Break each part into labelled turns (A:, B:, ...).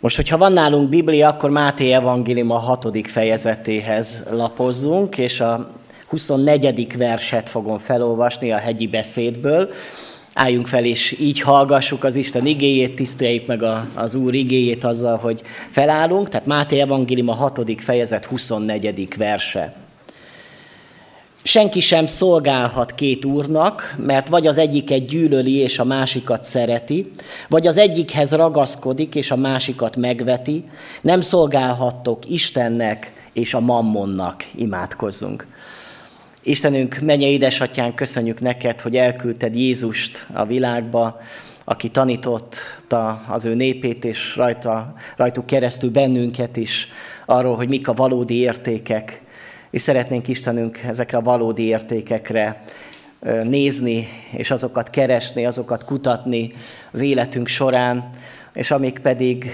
A: Most, hogyha van nálunk Biblia, akkor Máté Evangélium a hatodik fejezetéhez lapozzunk, és a 24. verset fogom felolvasni a hegyi beszédből. Álljunk fel, és így hallgassuk az Isten igéjét, tiszteljük meg a, az Úr igéjét azzal, hogy felállunk. Tehát Máté Evangélium a hatodik fejezet 24. verse. Senki sem szolgálhat két úrnak, mert vagy az egyiket gyűlöli és a másikat szereti, vagy az egyikhez ragaszkodik és a másikat megveti. Nem szolgálhattok Istennek és a mammonnak. Imádkozzunk. Istenünk, menje édesatyán, köszönjük neked, hogy elküldted Jézust a világba, aki tanította az ő népét, és rajta, rajtuk keresztül bennünket is arról, hogy mik a valódi értékek, és szeretnénk Istenünk ezekre a valódi értékekre nézni, és azokat keresni, azokat kutatni az életünk során, és amik pedig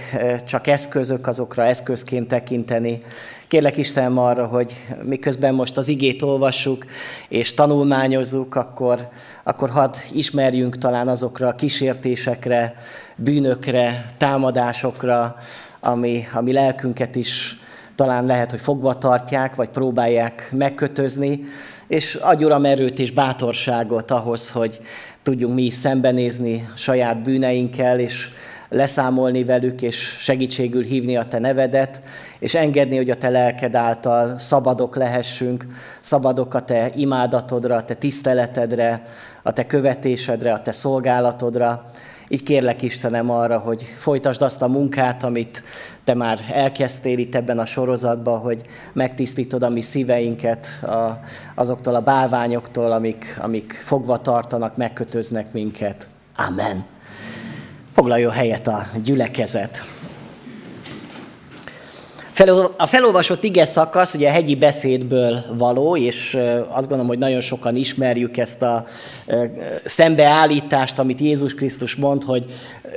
A: csak eszközök, azokra eszközként tekinteni. Kérlek Istenem arra, hogy miközben most az igét olvassuk és tanulmányozzuk, akkor, akkor hadd ismerjünk talán azokra a kísértésekre, bűnökre, támadásokra, ami, ami lelkünket is talán lehet, hogy fogva tartják, vagy próbálják megkötözni, és adj Uram erőt és bátorságot ahhoz, hogy tudjunk mi is szembenézni saját bűneinkkel, és leszámolni velük, és segítségül hívni a Te nevedet, és engedni, hogy a Te lelked által szabadok lehessünk, szabadok a Te imádatodra, a Te tiszteletedre, a Te követésedre, a Te szolgálatodra, így kérlek Istenem arra, hogy folytasd azt a munkát, amit te már elkezdtél itt ebben a sorozatban, hogy megtisztítod a mi szíveinket a, azoktól a bálványoktól, amik, amik fogva tartanak, megkötöznek minket. Amen. Foglaljon helyet a gyülekezet. A felolvasott ige szakasz ugye a hegyi beszédből való, és azt gondolom, hogy nagyon sokan ismerjük ezt a szembeállítást, amit Jézus Krisztus mond, hogy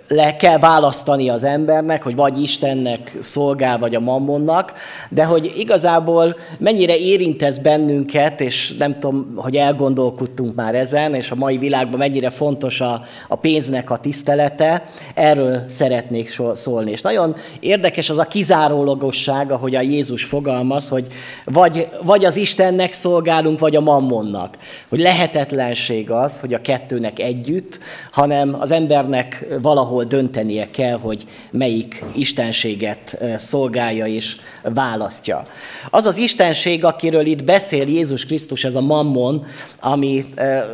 A: le kell választani az embernek, hogy vagy Istennek szolgál, vagy a mammonnak, de hogy igazából mennyire érint ez bennünket, és nem tudom, hogy elgondolkodtunk már ezen, és a mai világban mennyire fontos a, a pénznek a tisztelete, erről szeretnék szólni. És nagyon érdekes az a kizárólagosság, ahogy a Jézus fogalmaz, hogy vagy, vagy az Istennek szolgálunk, vagy a mammonnak. Hogy lehetetlenség az, hogy a kettőnek együtt, hanem az embernek valahol valahol döntenie kell, hogy melyik istenséget szolgálja és választja. Az az istenség, akiről itt beszél Jézus Krisztus, ez a mammon, ami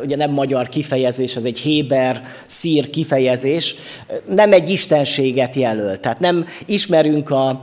A: ugye nem magyar kifejezés, ez egy héber, szír kifejezés, nem egy istenséget jelöl. Tehát nem ismerünk a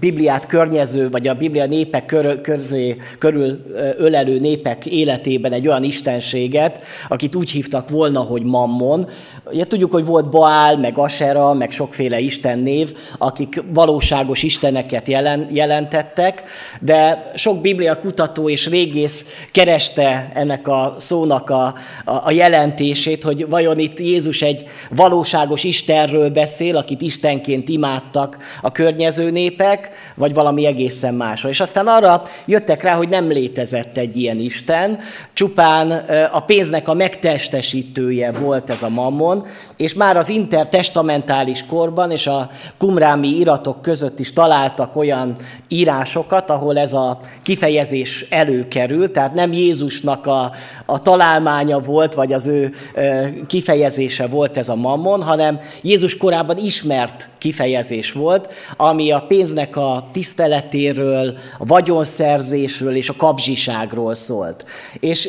A: Bibliát környező, vagy a Biblia népek körül, körzé, körül ölelő népek életében egy olyan istenséget, akit úgy hívtak volna, hogy mammon. Ugye tudjuk, hogy volt Baál, meg Asera, meg sokféle istennév, akik valóságos isteneket jelen, jelentettek, de sok biblia kutató és régész kereste ennek a szónak a, a, a jelentését, hogy vajon itt Jézus egy valóságos Istenről beszél, akit Istenként imádtak a környező népek, vagy valami egészen másról. És aztán arra jöttek rá, hogy nem létezett egy ilyen Isten, csupán a pénznek a megtestesítője volt ez a mammon, és már az intertestamentális korban és a kumrámi iratok között is találtak olyan írásokat, ahol ez a kifejezés előkerül, tehát nem Jézusnak a, a találmánya volt, vagy az ő kifejezése volt ez a mammon, hanem Jézus korában ismert kifejezés volt, ami a pénznek a tiszteletéről, a vagyonszerzésről és a kapzsiságról szólt. És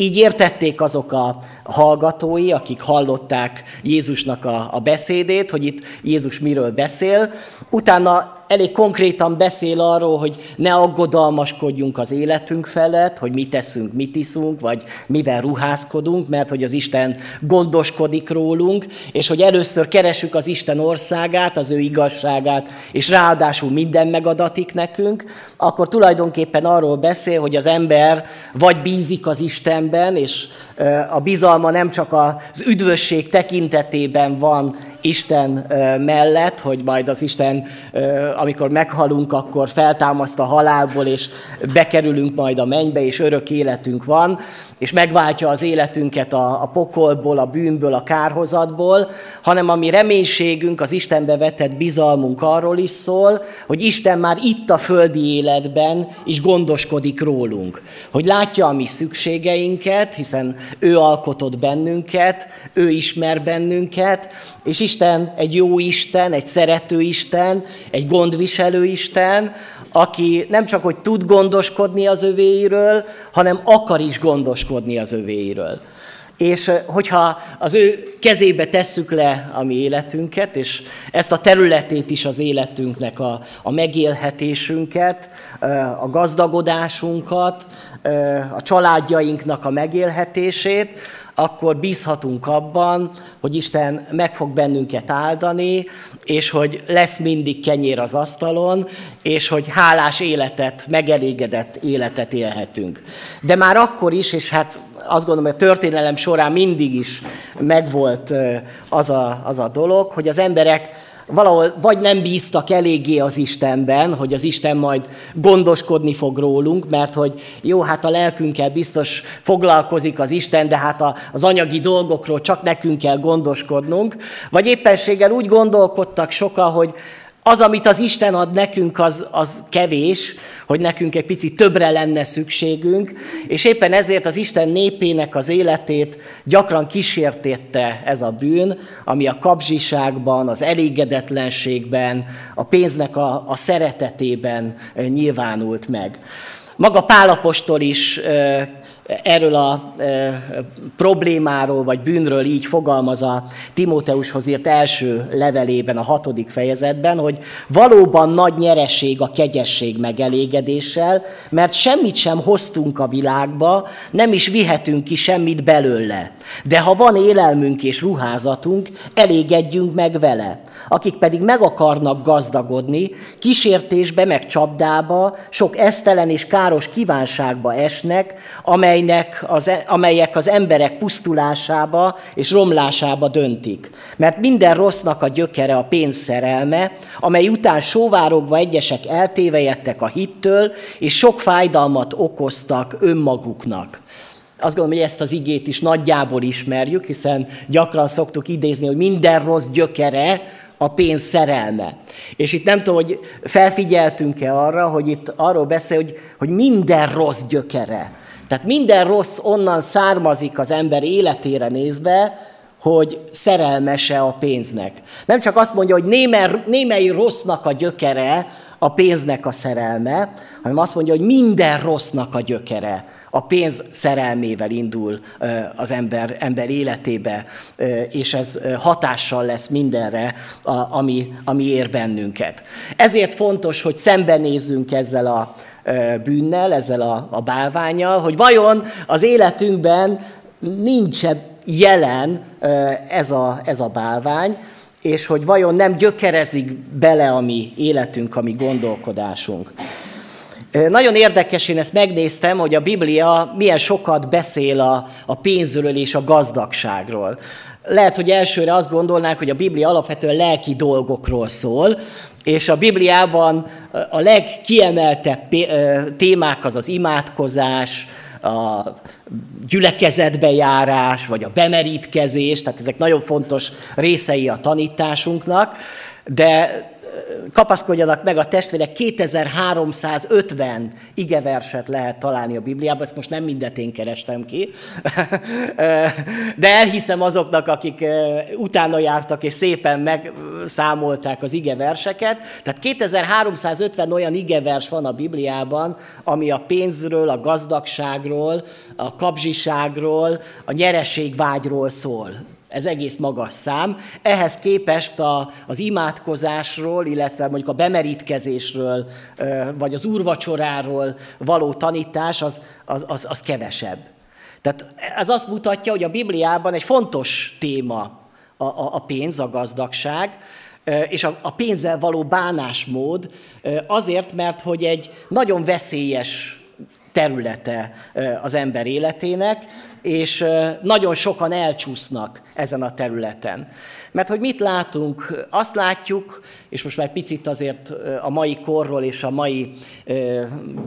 A: így értették azok a hallgatói, akik hallották Jézusnak a, a beszédét, hogy itt Jézus miről beszél. Utána elég konkrétan beszél arról, hogy ne aggodalmaskodjunk az életünk felett, hogy mit teszünk, mit iszunk, vagy mivel ruházkodunk, mert hogy az Isten gondoskodik rólunk, és hogy először keresünk az Isten országát, az ő igazságát, és ráadásul minden megadatik nekünk, akkor tulajdonképpen arról beszél, hogy az ember vagy bízik az Istenben, és a bizalma nem csak az üdvösség tekintetében van Isten mellett, hogy majd az Isten, amikor meghalunk, akkor feltámaszt a halálból, és bekerülünk majd a mennybe, és örök életünk van, és megváltja az életünket a, a pokolból, a bűnből, a kárhozatból, hanem a mi reménységünk, az Istenbe vetett bizalmunk arról is szól, hogy Isten már itt a földi életben is gondoskodik rólunk. Hogy látja a mi szükségeinket, hiszen ő alkotott bennünket, ő ismer bennünket, és Isten egy jó Isten, egy szerető Isten, egy gondviselő Isten, aki nem csak, hogy tud gondoskodni az övéiről, hanem akar is gondoskodni az övéiről. És hogyha az ő kezébe tesszük le a mi életünket, és ezt a területét is az életünknek, a, a megélhetésünket, a gazdagodásunkat, a családjainknak a megélhetését, akkor bízhatunk abban, hogy Isten meg fog bennünket áldani, és hogy lesz mindig kenyér az asztalon, és hogy hálás életet, megelégedett életet élhetünk. De már akkor is, és hát azt gondolom, hogy a történelem során mindig is megvolt az a, az a dolog, hogy az emberek valahol vagy nem bíztak eléggé az Istenben, hogy az Isten majd gondoskodni fog rólunk, mert hogy jó, hát a lelkünkkel biztos foglalkozik az Isten, de hát az anyagi dolgokról csak nekünk kell gondoskodnunk, vagy éppenséggel úgy gondolkodtak sokan, hogy az, amit az Isten ad nekünk, az, az kevés, hogy nekünk egy picit többre lenne szükségünk, és éppen ezért az Isten népének az életét gyakran kísértette ez a bűn, ami a kapzsiságban, az elégedetlenségben, a pénznek a, a szeretetében nyilvánult meg. Maga Pálapostól is erről a e, problémáról vagy bűnről így fogalmaz a Timóteushoz írt első levelében, a hatodik fejezetben, hogy valóban nagy nyereség a kegyesség megelégedéssel, mert semmit sem hoztunk a világba, nem is vihetünk ki semmit belőle. De ha van élelmünk és ruházatunk, elégedjünk meg vele. Akik pedig meg akarnak gazdagodni, kísértésbe meg csapdába, sok esztelen és káros kívánságba esnek, amely amelynek az, e- amelyek az emberek pusztulásába és romlásába döntik. Mert minden rossznak a gyökere a pénz szerelme, amely után sóvárogva egyesek eltévejettek a hittől, és sok fájdalmat okoztak önmaguknak. Azt gondolom, hogy ezt az igét is nagyjából ismerjük, hiszen gyakran szoktuk idézni, hogy minden rossz gyökere a pénz szerelme. És itt nem tudom, hogy felfigyeltünk-e arra, hogy itt arról beszél, hogy, hogy minden rossz gyökere. Tehát minden rossz onnan származik az ember életére nézve, hogy szerelmese a pénznek. Nem csak azt mondja, hogy némely, némely rossznak a gyökere a pénznek a szerelme, hanem azt mondja, hogy minden rossznak a gyökere a pénz szerelmével indul az ember, ember életébe, és ez hatással lesz mindenre, ami, ami ér bennünket. Ezért fontos, hogy szembenézzünk ezzel a bűnnel, ezzel a, a bálványjal, hogy vajon az életünkben nincs jelen ez a, ez a bálvány, és hogy vajon nem gyökerezik bele a mi életünk, a mi gondolkodásunk. Nagyon érdekes, én ezt megnéztem, hogy a Biblia milyen sokat beszél a, a pénzről és a gazdagságról. Lehet, hogy elsőre azt gondolnánk, hogy a Biblia alapvetően lelki dolgokról szól, és a Bibliában a legkiemeltebb témák az az imádkozás, a gyülekezetbe járás, vagy a bemerítkezés, tehát ezek nagyon fontos részei a tanításunknak, de kapaszkodjanak meg a testvérek, 2350 igeverset lehet találni a Bibliában, ezt most nem mindet én kerestem ki, de elhiszem azoknak, akik utána jártak és szépen megszámolták az igeverseket. Tehát 2350 olyan igevers van a Bibliában, ami a pénzről, a gazdagságról, a kapzsiságról, a nyereségvágyról szól. Ez egész magas szám. Ehhez képest a, az imádkozásról, illetve mondjuk a bemerítkezésről, vagy az úrvacsoráról való tanítás az, az, az, az kevesebb. Tehát ez azt mutatja, hogy a Bibliában egy fontos téma a, a, a pénz, a gazdagság, és a, a pénzzel való bánásmód azért, mert hogy egy nagyon veszélyes területe az ember életének, és nagyon sokan elcsúsznak ezen a területen. Mert hogy mit látunk? Azt látjuk, és most már picit azért a mai korról és a mai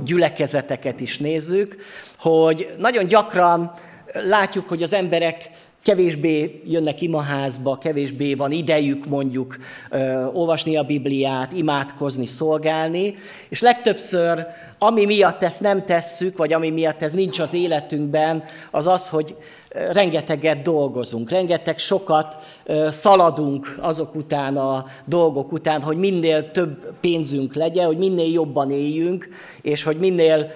A: gyülekezeteket is nézzük, hogy nagyon gyakran látjuk, hogy az emberek kevésbé jönnek imaházba, kevésbé van idejük mondjuk ö, olvasni a Bibliát, imádkozni, szolgálni, és legtöbbször, ami miatt ezt nem tesszük, vagy ami miatt ez nincs az életünkben, az az, hogy rengeteget dolgozunk, rengeteg sokat szaladunk azok után, a dolgok után, hogy minél több pénzünk legyen, hogy minél jobban éljünk, és hogy minél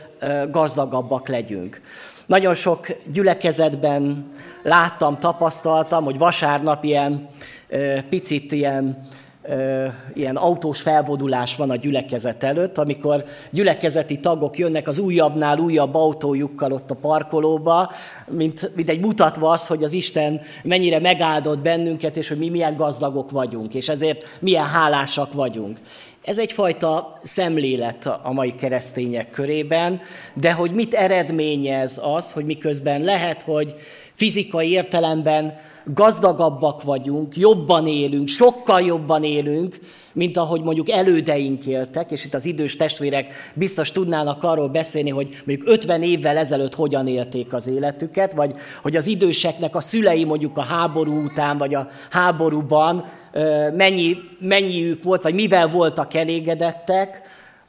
A: gazdagabbak legyünk. Nagyon sok gyülekezetben láttam, tapasztaltam, hogy vasárnap ilyen picit ilyen, ilyen autós felvodulás van a gyülekezet előtt, amikor gyülekezeti tagok jönnek az újabbnál újabb autójukkal ott a parkolóba, mint, mint egy mutatva az, hogy az Isten mennyire megáldott bennünket, és hogy mi milyen gazdagok vagyunk, és ezért milyen hálásak vagyunk. Ez egyfajta szemlélet a mai keresztények körében, de hogy mit eredményez az, hogy miközben lehet, hogy fizikai értelemben gazdagabbak vagyunk, jobban élünk, sokkal jobban élünk, mint ahogy mondjuk elődeink éltek, és itt az idős testvérek biztos tudnának arról beszélni, hogy mondjuk 50 évvel ezelőtt hogyan élték az életüket, vagy hogy az időseknek a szülei mondjuk a háború után, vagy a háborúban mennyi, mennyiük volt, vagy mivel voltak elégedettek,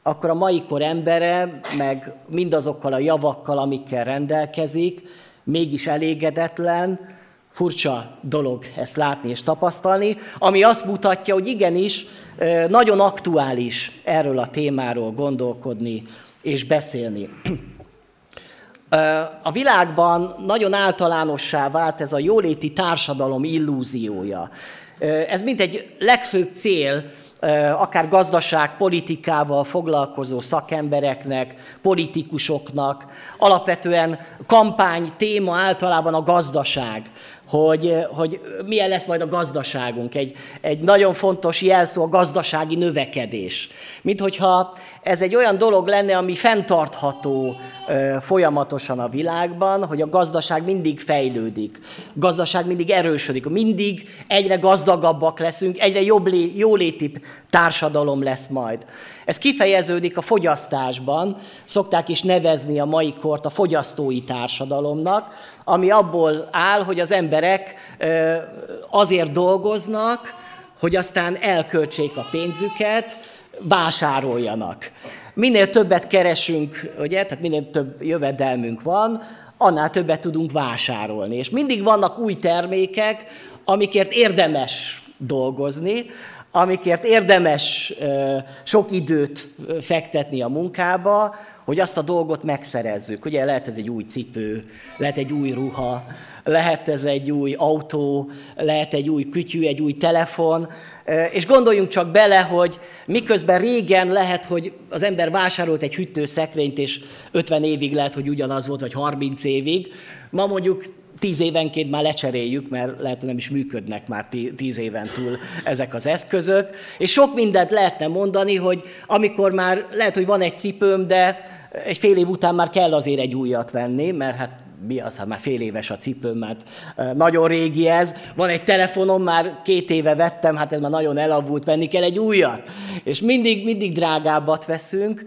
A: akkor a mai kor embere, meg mindazokkal a javakkal, amikkel rendelkezik, mégis elégedetlen, furcsa dolog ezt látni és tapasztalni, ami azt mutatja, hogy igenis nagyon aktuális erről a témáról gondolkodni és beszélni. A világban nagyon általánossá vált ez a jóléti társadalom illúziója. Ez mint egy legfőbb cél, akár gazdaság, politikával foglalkozó szakembereknek, politikusoknak, alapvetően kampány téma általában a gazdaság hogy, hogy milyen lesz majd a gazdaságunk. Egy, egy nagyon fontos jelszó a gazdasági növekedés. Mint hogyha ez egy olyan dolog lenne, ami fenntartható folyamatosan a világban, hogy a gazdaság mindig fejlődik, a gazdaság mindig erősödik, mindig egyre gazdagabbak leszünk, egyre jobb lé, társadalom lesz majd. Ez kifejeződik a fogyasztásban, szokták is nevezni a mai kort a fogyasztói társadalomnak, ami abból áll, hogy az emberek azért dolgoznak, hogy aztán elköltsék a pénzüket, vásároljanak. Minél többet keresünk, ugye, tehát minél több jövedelmünk van, annál többet tudunk vásárolni. És mindig vannak új termékek, amikért érdemes dolgozni, amikért érdemes sok időt fektetni a munkába, hogy azt a dolgot megszerezzük. Ugye lehet ez egy új cipő, lehet egy új ruha, lehet ez egy új autó, lehet egy új kütyű, egy új telefon, és gondoljunk csak bele, hogy miközben régen lehet, hogy az ember vásárolt egy hűtőszekrényt, és 50 évig lehet, hogy ugyanaz volt, vagy 30 évig, ma mondjuk tíz évenként már lecseréljük, mert lehet, hogy nem is működnek már tíz éven túl ezek az eszközök. És sok mindent lehetne mondani, hogy amikor már lehet, hogy van egy cipőm, de egy fél év után már kell azért egy újat venni, mert hát mi az, hát már fél éves a cipőm, mert nagyon régi ez. Van egy telefonom, már két éve vettem, hát ez már nagyon elavult, venni kell egy újat. És mindig, mindig drágábbat veszünk.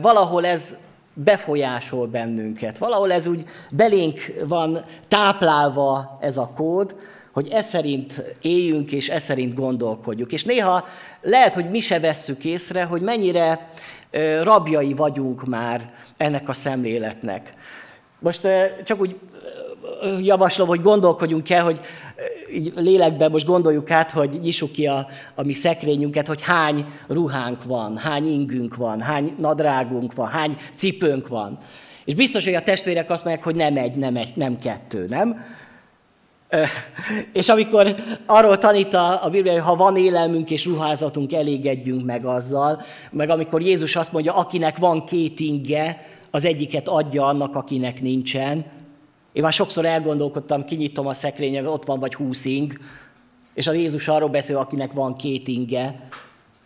A: Valahol ez befolyásol bennünket. Valahol ez úgy belénk van táplálva ez a kód, hogy e szerint éljünk és e szerint gondolkodjuk. És néha lehet, hogy mi se vesszük észre, hogy mennyire rabjai vagyunk már ennek a szemléletnek. Most csak úgy javaslom, hogy gondolkodjunk el, hogy így lélekben most gondoljuk át, hogy nyissuk ki a, a mi szekrényünket, hogy hány ruhánk van, hány ingünk van, hány nadrágunk van, hány cipőnk van. És biztos, hogy a testvérek azt mondják, hogy nem egy, nem egy, nem kettő, nem? És amikor arról tanít a, a Biblia, hogy ha van élelmünk és ruházatunk, elégedjünk meg azzal, meg amikor Jézus azt mondja, akinek van két inge, az egyiket adja annak, akinek nincsen. Én már sokszor elgondolkodtam, kinyitom a szekrényet, ott van vagy húsz ing, és a Jézus arról beszél, akinek van két inge.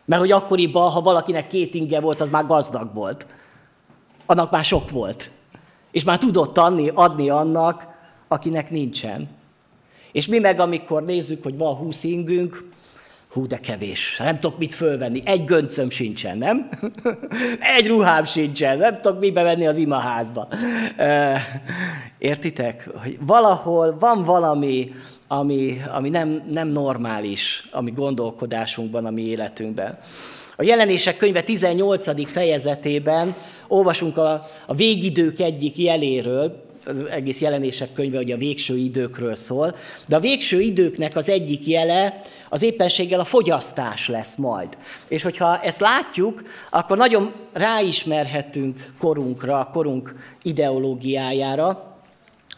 A: Mert hogy akkoriban, ha valakinek két inge volt, az már gazdag volt. annak már sok volt. És már tudott adni, adni annak, akinek nincsen. És mi meg, amikor nézzük, hogy van húsz ingünk, hú, de kevés, nem tudok mit fölvenni, egy göncöm sincsen, nem? egy ruhám sincsen, nem tudok mit bevenni az imaházba. Értitek? Hogy valahol van valami, ami, ami nem, nem normális a mi gondolkodásunkban, a mi életünkben. A jelenések könyve 18. fejezetében olvasunk a, a végidők egyik jeléről, az egész jelenések könyve, hogy a végső időkről szól, de a végső időknek az egyik jele az éppenséggel a fogyasztás lesz majd. És hogyha ezt látjuk, akkor nagyon ráismerhetünk korunkra, korunk ideológiájára,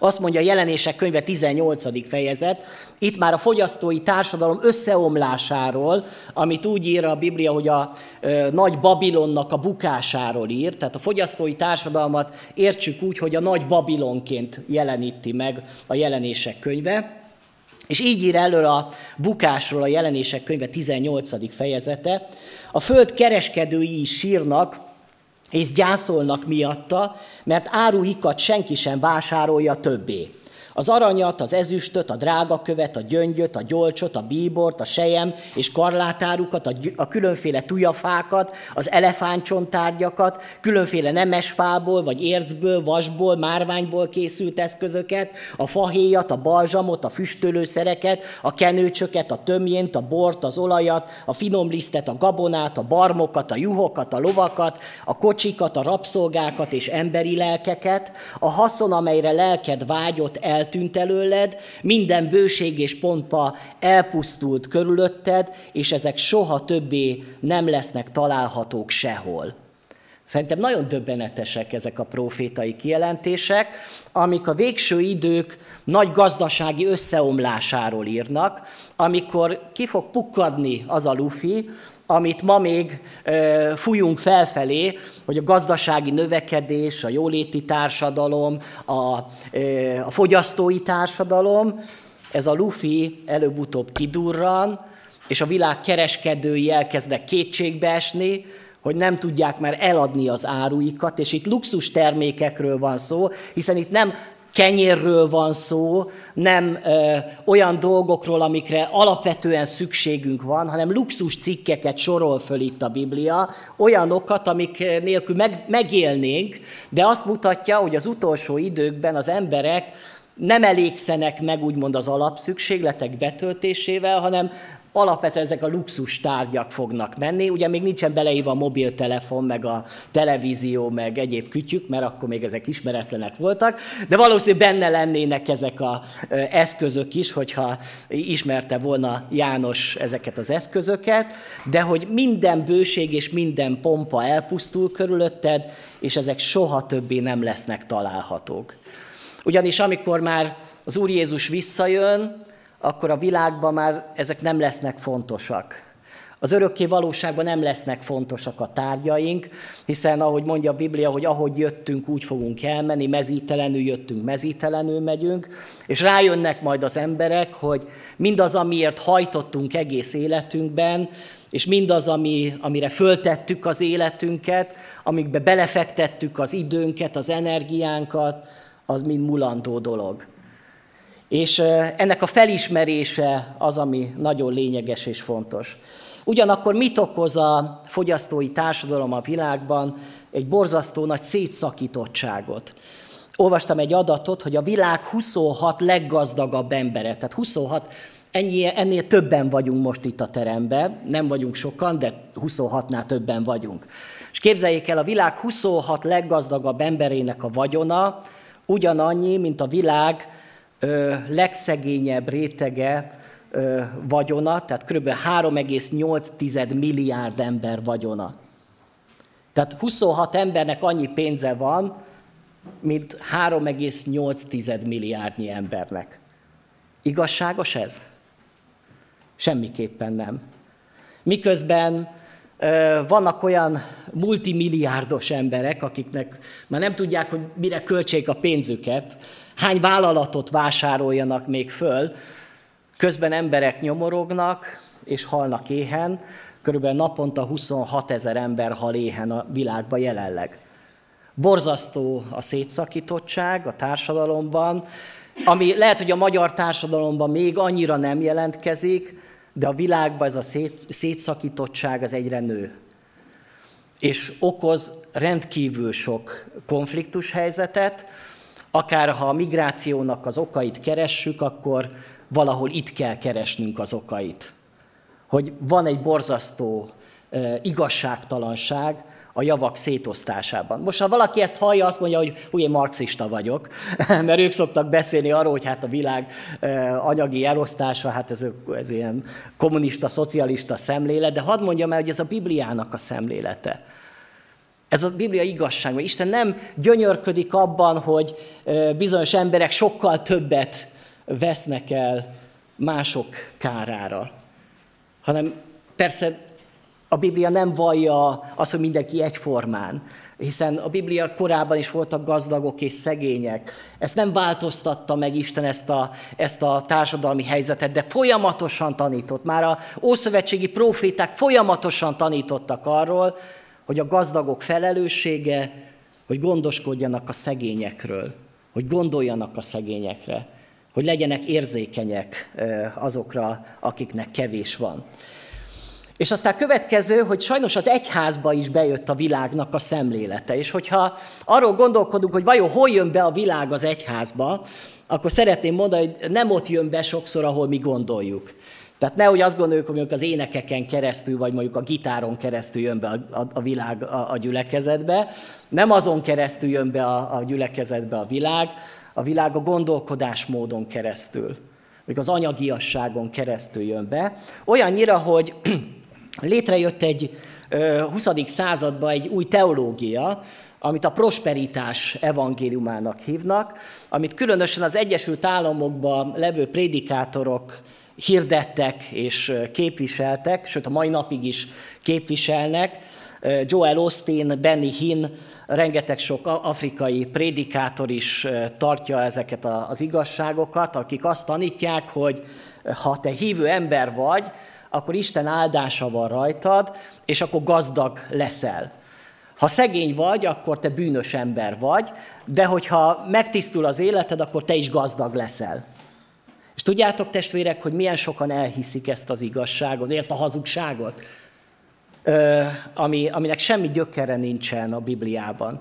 A: azt mondja a jelenések könyve 18. fejezet, itt már a fogyasztói társadalom összeomlásáról, amit úgy ír a Biblia, hogy a ö, nagy Babilonnak a bukásáról ír, tehát a fogyasztói társadalmat értsük úgy, hogy a nagy Babilonként jeleníti meg a jelenések könyve. És így ír elő a bukásról a jelenések könyve 18. fejezete. A föld kereskedői is sírnak, és gyászolnak miatta, mert áruikat senki sem vásárolja többé. Az aranyat, az ezüstöt, a drágakövet, a gyöngyöt, a gyolcsot, a bíbort, a sejem és karlátárukat, a, a különféle tujafákat, az elefántcsontárgyakat, különféle nemesfából, vagy ércből, vasból, márványból készült eszközöket, a fahéjat, a balzsamot, a füstölőszereket, a kenőcsöket, a tömjént, a bort, az olajat, a finomlisztet, a gabonát, a barmokat, a juhokat, a lovakat, a kocsikat, a rabszolgákat és emberi lelkeket, a haszon, amelyre lelked vágyott el eltűnt előled, minden bőség és pontpa elpusztult körülötted, és ezek soha többé nem lesznek találhatók sehol. Szerintem nagyon döbbenetesek ezek a profétai kijelentések, amik a végső idők nagy gazdasági összeomlásáról írnak, amikor ki fog pukkadni az a lufi, amit ma még fújunk felfelé, hogy a gazdasági növekedés, a jóléti társadalom, a, a fogyasztói társadalom, ez a lufi előbb-utóbb kidurran, és a világ kereskedői elkezdnek kétségbe esni, hogy nem tudják már eladni az áruikat, és itt luxus termékekről van szó, hiszen itt nem kenyérről van szó, nem ö, olyan dolgokról, amikre alapvetően szükségünk van, hanem luxus cikkeket sorol föl itt a Biblia, olyanokat, amik nélkül meg, megélnénk, de azt mutatja, hogy az utolsó időkben az emberek nem elégszenek meg úgymond az alapszükségletek betöltésével, hanem alapvetően ezek a luxus tárgyak fognak menni. Ugye még nincsen beleírva a mobiltelefon, meg a televízió, meg egyéb kütyük, mert akkor még ezek ismeretlenek voltak, de valószínűleg benne lennének ezek az eszközök is, hogyha ismerte volna János ezeket az eszközöket, de hogy minden bőség és minden pompa elpusztul körülötted, és ezek soha többé nem lesznek találhatók. Ugyanis amikor már az Úr Jézus visszajön, akkor a világban már ezek nem lesznek fontosak. Az örökké valóságban nem lesznek fontosak a tárgyaink, hiszen ahogy mondja a Biblia, hogy ahogy jöttünk, úgy fogunk elmenni, mezítelenül jöttünk, mezítelenül megyünk, és rájönnek majd az emberek, hogy mindaz, amiért hajtottunk egész életünkben, és mindaz, ami, amire föltettük az életünket, amikbe belefektettük az időnket, az energiánkat, az mind mulandó dolog. És ennek a felismerése az, ami nagyon lényeges és fontos. Ugyanakkor mit okoz a fogyasztói társadalom a világban? Egy borzasztó nagy szétszakítottságot. Olvastam egy adatot, hogy a világ 26 leggazdagabb embere, tehát 26 Ennyi, ennél többen vagyunk most itt a teremben, nem vagyunk sokan, de 26-nál többen vagyunk. És képzeljék el, a világ 26 leggazdagabb emberének a vagyona ugyanannyi, mint a világ legszegényebb rétege vagyona, tehát kb. 3,8 milliárd ember vagyona. Tehát 26 embernek annyi pénze van, mint 3,8 milliárdnyi embernek. Igazságos ez? Semmiképpen nem. Miközben vannak olyan multimilliárdos emberek, akiknek már nem tudják, hogy mire költsék a pénzüket, hány vállalatot vásároljanak még föl, közben emberek nyomorognak és halnak éhen, körülbelül naponta 26 ezer ember hal éhen a világban jelenleg. Borzasztó a szétszakítottság a társadalomban, ami lehet, hogy a magyar társadalomban még annyira nem jelentkezik, de a világban ez a szét, szétszakítottság az egyre nő. És okoz rendkívül sok konfliktus helyzetet, akár ha a migrációnak az okait keressük, akkor valahol itt kell keresnünk az okait. Hogy van egy borzasztó igazságtalanság a javak szétosztásában. Most ha valaki ezt hallja, azt mondja, hogy úgy én marxista vagyok, mert ők szoktak beszélni arról, hogy hát a világ anyagi elosztása, hát ez, ez ilyen kommunista, szocialista szemlélet, de hadd mondjam el, hogy ez a Bibliának a szemlélete. Ez a Biblia igazság, mert Isten nem gyönyörködik abban, hogy bizonyos emberek sokkal többet vesznek el mások kárára, hanem persze a Biblia nem vallja azt, hogy mindenki egyformán, hiszen a Biblia korában is voltak gazdagok és szegények. Ezt nem változtatta meg Isten ezt a, ezt a társadalmi helyzetet, de folyamatosan tanított. Már a ószövetségi proféták folyamatosan tanítottak arról, hogy a gazdagok felelőssége, hogy gondoskodjanak a szegényekről, hogy gondoljanak a szegényekre, hogy legyenek érzékenyek azokra, akiknek kevés van. És aztán következő, hogy sajnos az egyházba is bejött a világnak a szemlélete. És hogyha arról gondolkodunk, hogy vajon hol jön be a világ az egyházba, akkor szeretném mondani, hogy nem ott jön be sokszor, ahol mi gondoljuk. Tehát nehogy azt gondoljuk, hogy mondjuk az énekeken keresztül, vagy mondjuk a gitáron keresztül jön be a, a, a világ a, a gyülekezetbe. Nem azon keresztül jön be a, a gyülekezetbe a világ, a világ a gondolkodásmódon keresztül, vagy az anyagiasságon keresztül jön be. Olyannyira, hogy létrejött egy 20. században egy új teológia, amit a prosperitás evangéliumának hívnak, amit különösen az Egyesült Államokban levő prédikátorok hirdettek és képviseltek, sőt a mai napig is képviselnek. Joel Austin, Benny Hinn, rengeteg sok afrikai prédikátor is tartja ezeket az igazságokat, akik azt tanítják, hogy ha te hívő ember vagy, akkor Isten áldása van rajtad, és akkor gazdag leszel. Ha szegény vagy, akkor te bűnös ember vagy, de hogyha megtisztul az életed, akkor te is gazdag leszel. És tudjátok, testvérek, hogy milyen sokan elhiszik ezt az igazságot, ezt a hazugságot, ami, aminek semmi gyökere nincsen a Bibliában.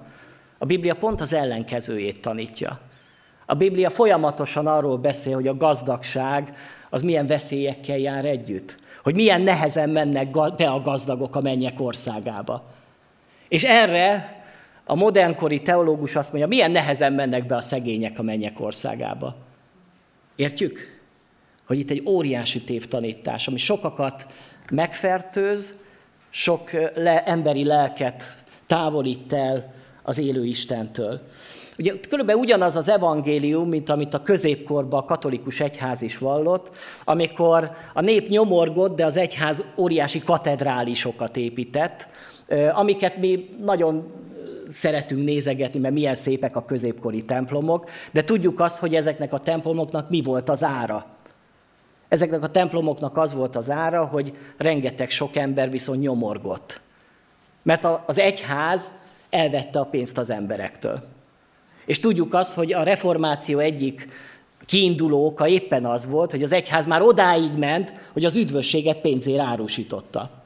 A: A Biblia pont az ellenkezőjét tanítja. A Biblia folyamatosan arról beszél, hogy a gazdagság az milyen veszélyekkel jár együtt. Hogy milyen nehezen mennek be a gazdagok a mennyek országába. És erre a modernkori teológus azt mondja, milyen nehezen mennek be a szegények a mennyek országába. Értjük? Hogy itt egy óriási tévtanítás, ami sokakat megfertőz, sok le, emberi lelket távolít el az élő Istentől. Ugye körülbelül ugyanaz az evangélium, mint amit a középkorban a katolikus egyház is vallott, amikor a nép nyomorgott, de az egyház óriási katedrálisokat épített, amiket mi nagyon szeretünk nézegetni, mert milyen szépek a középkori templomok, de tudjuk azt, hogy ezeknek a templomoknak mi volt az ára. Ezeknek a templomoknak az volt az ára, hogy rengeteg sok ember viszont nyomorgott. Mert az egyház elvette a pénzt az emberektől. És tudjuk azt, hogy a reformáció egyik kiinduló oka éppen az volt, hogy az egyház már odáig ment, hogy az üdvösséget pénzért árusította.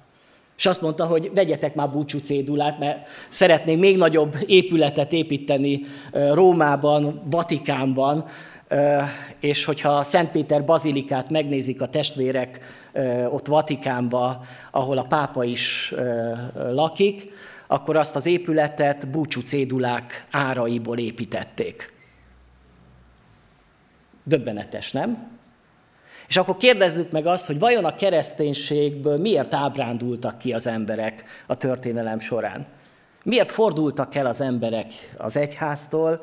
A: És azt mondta, hogy vegyetek már búcsú cédulát, mert szeretnénk még nagyobb épületet építeni Rómában, Vatikánban, és hogyha a Szentpéter bazilikát megnézik a testvérek ott Vatikánba, ahol a pápa is lakik, akkor azt az épületet búcsú cédulák áraiból építették. Döbbenetes, nem? És akkor kérdezzük meg azt, hogy vajon a kereszténységből miért ábrándultak ki az emberek a történelem során? Miért fordultak el az emberek az egyháztól?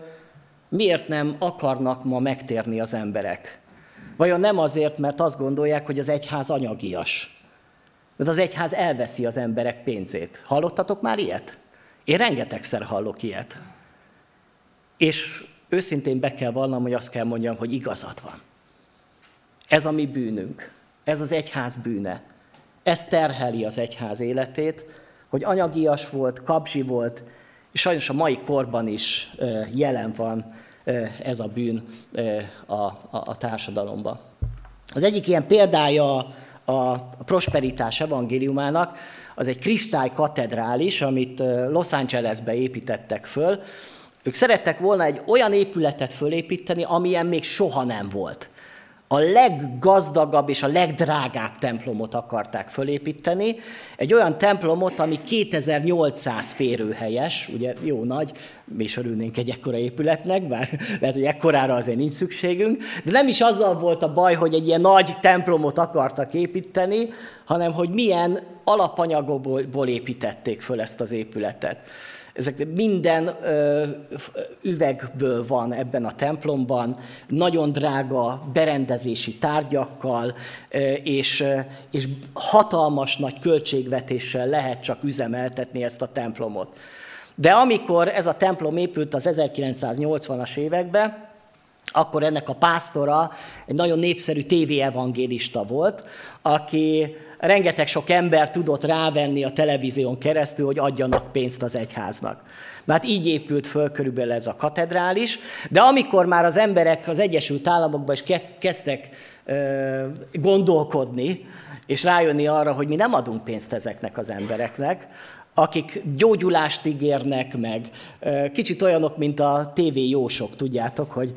A: Miért nem akarnak ma megtérni az emberek? Vajon nem azért, mert azt gondolják, hogy az egyház anyagias? Mert az egyház elveszi az emberek pénzét. Hallottatok már ilyet? Én rengetegszer hallok ilyet. És őszintén be kell vallanom, hogy azt kell mondjam, hogy igazad van. Ez a mi bűnünk. Ez az egyház bűne. Ez terheli az egyház életét, hogy anyagias volt, kapzsi volt, És sajnos a mai korban is jelen van ez a bűn a, a, a társadalomban. Az egyik ilyen példája a prosperitás evangéliumának, az egy kristály katedrális, amit Los Angelesbe építettek föl. Ők szerettek volna egy olyan épületet fölépíteni, amilyen még soha nem volt a leggazdagabb és a legdrágább templomot akarták fölépíteni. Egy olyan templomot, ami 2800 férőhelyes, ugye jó nagy, mi is örülnénk egy ekkora épületnek, bár lehet, hogy ekkorára azért nincs szükségünk, de nem is azzal volt a baj, hogy egy ilyen nagy templomot akartak építeni, hanem hogy milyen alapanyagokból építették föl ezt az épületet. Ezek minden ö, üvegből van ebben a templomban, nagyon drága berendezési tárgyakkal, ö, és, és hatalmas nagy költségvetéssel lehet csak üzemeltetni ezt a templomot. De amikor ez a templom épült az 1980-as években, akkor ennek a pásztora egy nagyon népszerű tévéevangélista volt, aki rengeteg sok ember tudott rávenni a televízión keresztül, hogy adjanak pénzt az egyháznak. Na hát így épült föl körülbelül ez a katedrális, de amikor már az emberek az Egyesült Államokban is kezdtek gondolkodni, és rájönni arra, hogy mi nem adunk pénzt ezeknek az embereknek, akik gyógyulást ígérnek meg. Kicsit olyanok, mint a TV jósok, tudjátok, hogy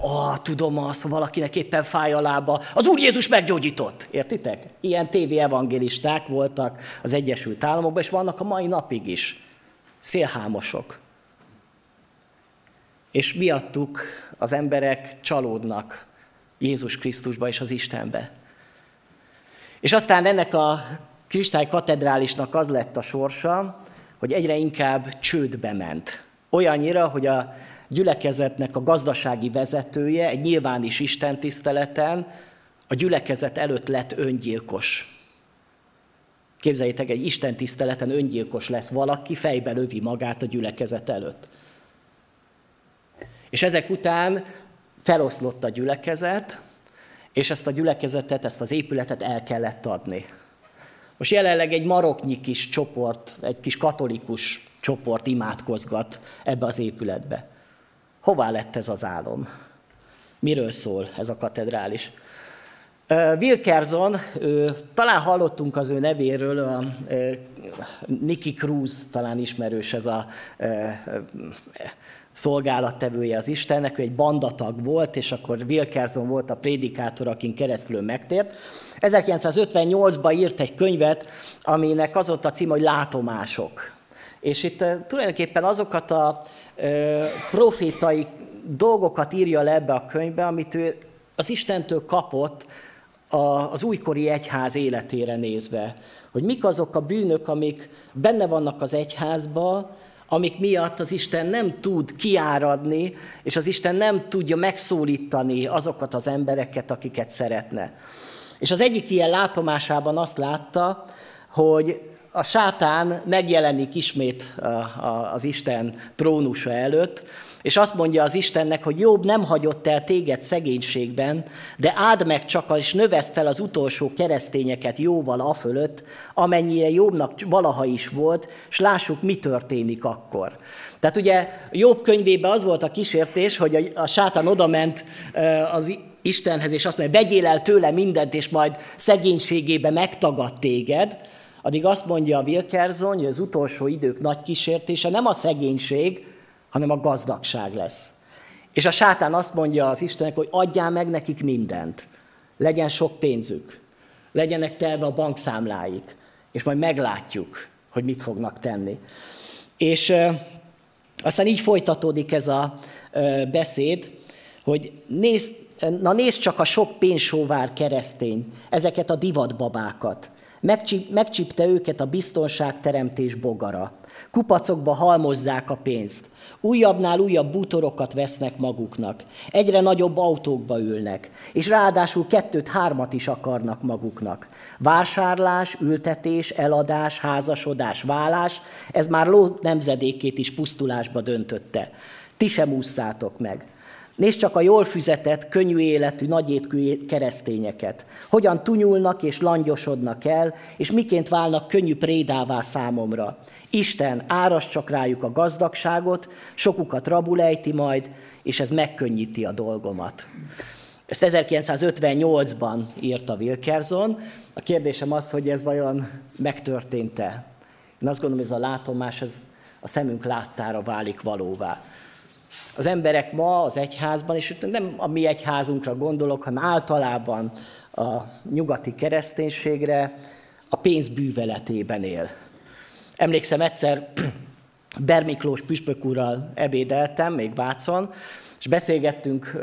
A: ah, tudom azt, valakinek éppen fáj a lába, az Úr Jézus meggyógyított, értitek? Ilyen TV evangélisták voltak az Egyesült Államokban, és vannak a mai napig is. Szélhámosok. És miattuk az emberek csalódnak Jézus Krisztusba és az Istenbe. És aztán ennek a Kristály katedrálisnak az lett a sorsa, hogy egyre inkább csődbe ment. Olyannyira, hogy a gyülekezetnek a gazdasági vezetője egy nyilvánis istentiszteleten a gyülekezet előtt lett öngyilkos. Képzeljétek, egy istentiszteleten öngyilkos lesz valaki, fejbe lövi magát a gyülekezet előtt. És ezek után feloszlott a gyülekezet, és ezt a gyülekezetet, ezt az épületet el kellett adni. Most jelenleg egy maroknyi kis csoport, egy kis katolikus csoport imádkozgat ebbe az épületbe. Hová lett ez az álom? Miről szól ez a katedrális? Wilkerson, talán hallottunk az ő nevéről, a Nicky Cruz, talán ismerős ez a szolgálattevője az Istennek, ő egy bandatag volt, és akkor Wilkerson volt a prédikátor, akin keresztül megtért. 1958-ban írt egy könyvet, aminek az ott a cím, hogy Látomások. És itt tulajdonképpen azokat a profétai dolgokat írja le ebbe a könyvbe, amit ő az Istentől kapott az újkori egyház életére nézve. Hogy mik azok a bűnök, amik benne vannak az egyházba, amik miatt az Isten nem tud kiáradni, és az Isten nem tudja megszólítani azokat az embereket, akiket szeretne. És az egyik ilyen látomásában azt látta, hogy a sátán megjelenik ismét az Isten trónusa előtt, és azt mondja az Istennek, hogy Jobb nem hagyott el téged szegénységben, de áld meg csak, és növeszt fel az utolsó keresztényeket jóval a fölött, amennyire Jobbnak valaha is volt, és lássuk, mi történik akkor. Tehát ugye Jobb könyvében az volt a kísértés, hogy a, sátán odament az Istenhez, és azt mondja, vegyél el tőle mindent, és majd szegénységébe megtagad téged, addig azt mondja a Wilkerson, hogy az utolsó idők nagy kísértése nem a szegénység, hanem a gazdagság lesz. És a sátán azt mondja az Istennek, hogy adjál meg nekik mindent. Legyen sok pénzük. Legyenek telve a bankszámláik. És majd meglátjuk, hogy mit fognak tenni. És aztán így folytatódik ez a beszéd, hogy nézd, na nézd csak a sok pénzsóvár keresztény, ezeket a divatbabákat. Megcsipte őket a biztonságteremtés bogara. Kupacokba halmozzák a pénzt. Újabbnál újabb bútorokat vesznek maguknak. Egyre nagyobb autókba ülnek, és ráadásul kettőt-hármat is akarnak maguknak. Vásárlás, ültetés, eladás, házasodás, vállás, ez már ló nemzedékét is pusztulásba döntötte. Ti sem ússzátok meg. Nézd csak a jól füzetett, könnyű életű, nagyétkű keresztényeket. Hogyan tunyulnak és langyosodnak el, és miként válnak könnyű prédává számomra. Isten áras csak rájuk a gazdagságot, sokukat rabulejti majd, és ez megkönnyíti a dolgomat. Ezt 1958-ban írta Wilkerson. A kérdésem az, hogy ez vajon megtörtént-e. Én azt gondolom, ez a látomás ez a szemünk láttára válik valóvá. Az emberek ma az egyházban, és nem a mi egyházunkra gondolok, hanem általában a nyugati kereszténységre, a pénz bűveletében él. Emlékszem egyszer, Bermiklós püspök úrral ebédeltem, még Vácon, és beszélgettünk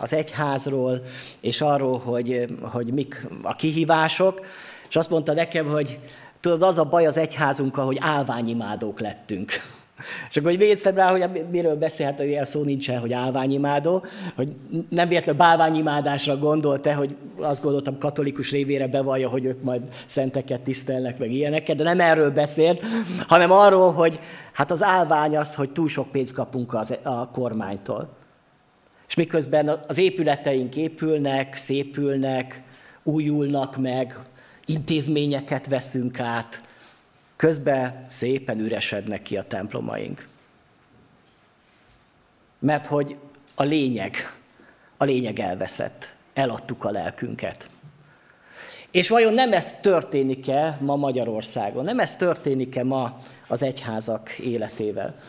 A: az egyházról, és arról, hogy, hogy mik a kihívások, és azt mondta nekem, hogy tudod, az a baj az egyházunkkal, hogy állványimádók lettünk. És akkor hogy védtem rá, hogy miről beszélhet, hogy ilyen szó nincsen, hogy állványimádó, hogy nem véletlenül bálványimádásra gondolt-e, hogy azt gondoltam katolikus révére bevallja, hogy ők majd szenteket tisztelnek, meg ilyeneket, de nem erről beszélt, hanem arról, hogy hát az állvány az, hogy túl sok pénzt kapunk az, a kormánytól. És miközben az épületeink épülnek, szépülnek, újulnak meg, intézményeket veszünk át, közben szépen üresednek ki a templomaink. Mert hogy a lényeg, a lényeg elveszett. Eladtuk a lelkünket. És vajon nem ez történik-e ma Magyarországon? Nem ez történik-e ma az egyházak életével?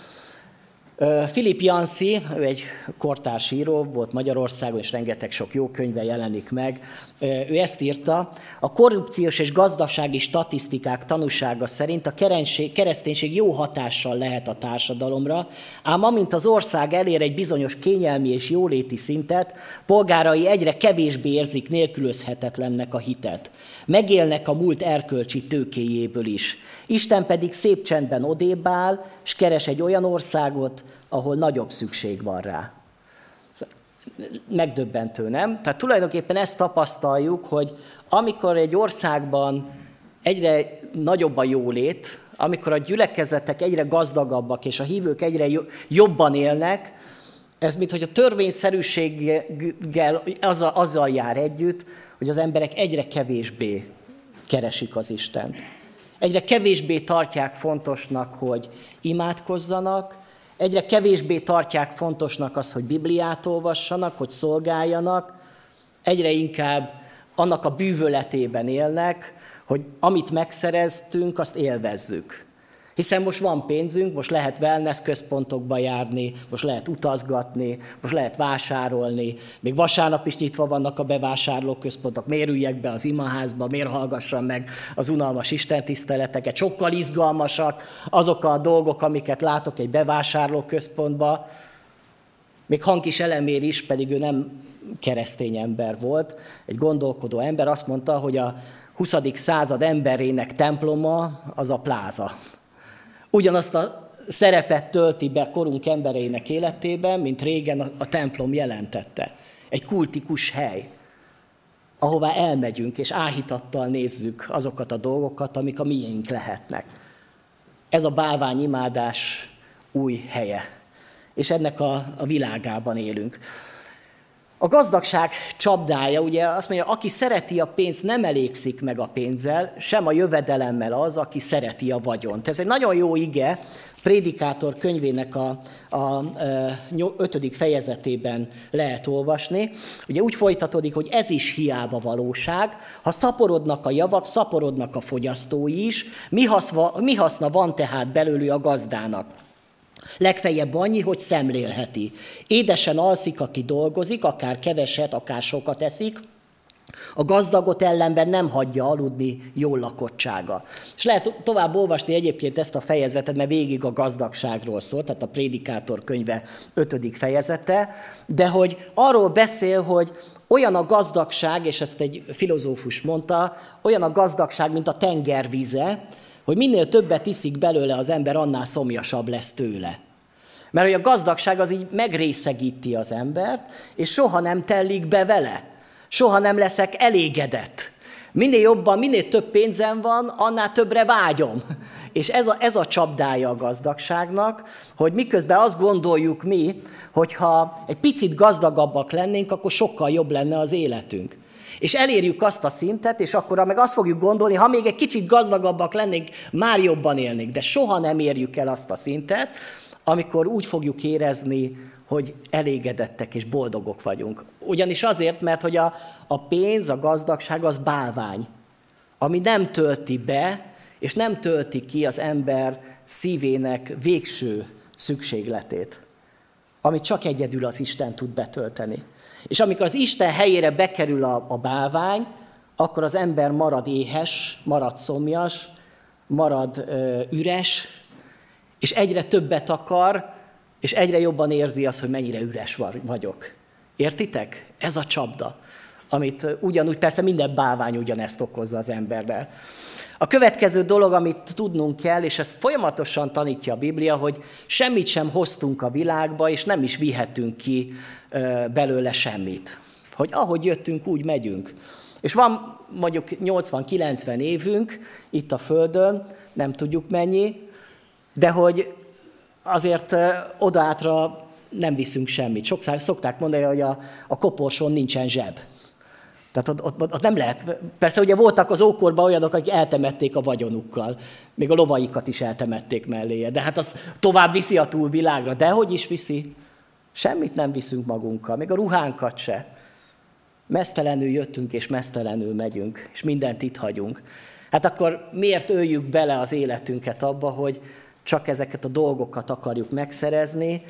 A: Filip Janszi, ő egy kortárs író, volt Magyarországon, és rengeteg sok jó könyve jelenik meg. Ő ezt írta, a korrupciós és gazdasági statisztikák tanúsága szerint a kereszténység jó hatással lehet a társadalomra, ám amint az ország elér egy bizonyos kényelmi és jóléti szintet, polgárai egyre kevésbé érzik nélkülözhetetlennek a hitet. Megélnek a múlt erkölcsi tőkéjéből is. Isten pedig szép csendben odébb áll, és keres egy olyan országot, ahol nagyobb szükség van rá. Megdöbbentő, nem? Tehát tulajdonképpen ezt tapasztaljuk, hogy amikor egy országban egyre nagyobb a jólét, amikor a gyülekezetek egyre gazdagabbak, és a hívők egyre jobban élnek, ez mint hogy a törvényszerűséggel azzal, azzal jár együtt, hogy az emberek egyre kevésbé keresik az Istent. Egyre kevésbé tartják fontosnak, hogy imádkozzanak, egyre kevésbé tartják fontosnak az, hogy Bibliát olvassanak, hogy szolgáljanak, egyre inkább annak a bűvöletében élnek, hogy amit megszereztünk, azt élvezzük. Hiszen most van pénzünk, most lehet wellness központokba járni, most lehet utazgatni, most lehet vásárolni, még vasárnap is nyitva vannak a bevásárlóközpontok, miért üljek be az imaházba, miért hallgassam meg az unalmas istentiszteleteket, sokkal izgalmasak azok a dolgok, amiket látok egy bevásárlóközpontba, még Hankis Elemér is, pedig ő nem keresztény ember volt, egy gondolkodó ember, azt mondta, hogy a 20. század emberének temploma az a pláza ugyanazt a szerepet tölti be korunk embereinek életében, mint régen a templom jelentette. Egy kultikus hely, ahová elmegyünk, és áhítattal nézzük azokat a dolgokat, amik a miénk lehetnek. Ez a bálványimádás új helye. És ennek a, a világában élünk. A gazdagság csapdája, ugye azt mondja, aki szereti a pénzt, nem elégszik meg a pénzzel, sem a jövedelemmel az, aki szereti a vagyont. Ez egy nagyon jó ige, Prédikátor könyvének a, a, a ötödik fejezetében lehet olvasni. Ugye úgy folytatódik, hogy ez is hiába valóság, ha szaporodnak a javak, szaporodnak a fogyasztói is, mi, haszva, mi haszna van tehát belőlük a gazdának? Legfeljebb annyi, hogy szemlélheti. Édesen alszik, aki dolgozik, akár keveset, akár sokat eszik, a gazdagot ellenben nem hagyja aludni jól lakottsága. És lehet tovább olvasni egyébként ezt a fejezetet, mert végig a gazdagságról szól, tehát a Prédikátor könyve ötödik fejezete, de hogy arról beszél, hogy olyan a gazdagság, és ezt egy filozófus mondta, olyan a gazdagság, mint a tengervíze, hogy minél többet iszik belőle az ember, annál szomjasabb lesz tőle. Mert hogy a gazdagság az így megrészegíti az embert, és soha nem tellik be vele. Soha nem leszek elégedett. Minél jobban, minél több pénzem van, annál többre vágyom. És ez a, ez a csapdája a gazdagságnak, hogy miközben azt gondoljuk mi, hogy ha egy picit gazdagabbak lennénk, akkor sokkal jobb lenne az életünk. És elérjük azt a szintet, és akkor meg azt fogjuk gondolni, ha még egy kicsit gazdagabbak lennénk, már jobban élnék. De soha nem érjük el azt a szintet, amikor úgy fogjuk érezni, hogy elégedettek és boldogok vagyunk. Ugyanis azért, mert hogy a, a pénz, a gazdagság az bálvány, ami nem tölti be, és nem tölti ki az ember szívének végső szükségletét, amit csak egyedül az Isten tud betölteni. És amikor az Isten helyére bekerül a, a bálvány, akkor az ember marad éhes, marad szomjas, marad ö, üres, és egyre többet akar, és egyre jobban érzi azt, hogy mennyire üres vagyok. Értitek? Ez a csapda, amit ugyanúgy, persze minden bálvány ugyanezt okozza az emberrel. A következő dolog, amit tudnunk kell, és ezt folyamatosan tanítja a Biblia, hogy semmit sem hoztunk a világba, és nem is vihetünk ki belőle semmit. Hogy ahogy jöttünk, úgy megyünk. És van mondjuk 80-90 évünk itt a Földön, nem tudjuk mennyi, de hogy azért odaátra nem viszünk semmit. Sokszor szokták mondani, hogy a, a koporson nincsen zseb. Tehát ott, ott, ott nem lehet. Persze ugye voltak az ókorban olyanok, akik eltemették a vagyonukkal. Még a lovaikat is eltemették melléje. De hát az tovább viszi a túlvilágra. De hogy is viszi? Semmit nem viszünk magunkkal, még a ruhánkat se. Mesztelenül jöttünk, és mesztelenül megyünk, és mindent itt hagyunk. Hát akkor miért öljük bele az életünket abba, hogy csak ezeket a dolgokat akarjuk megszerezni,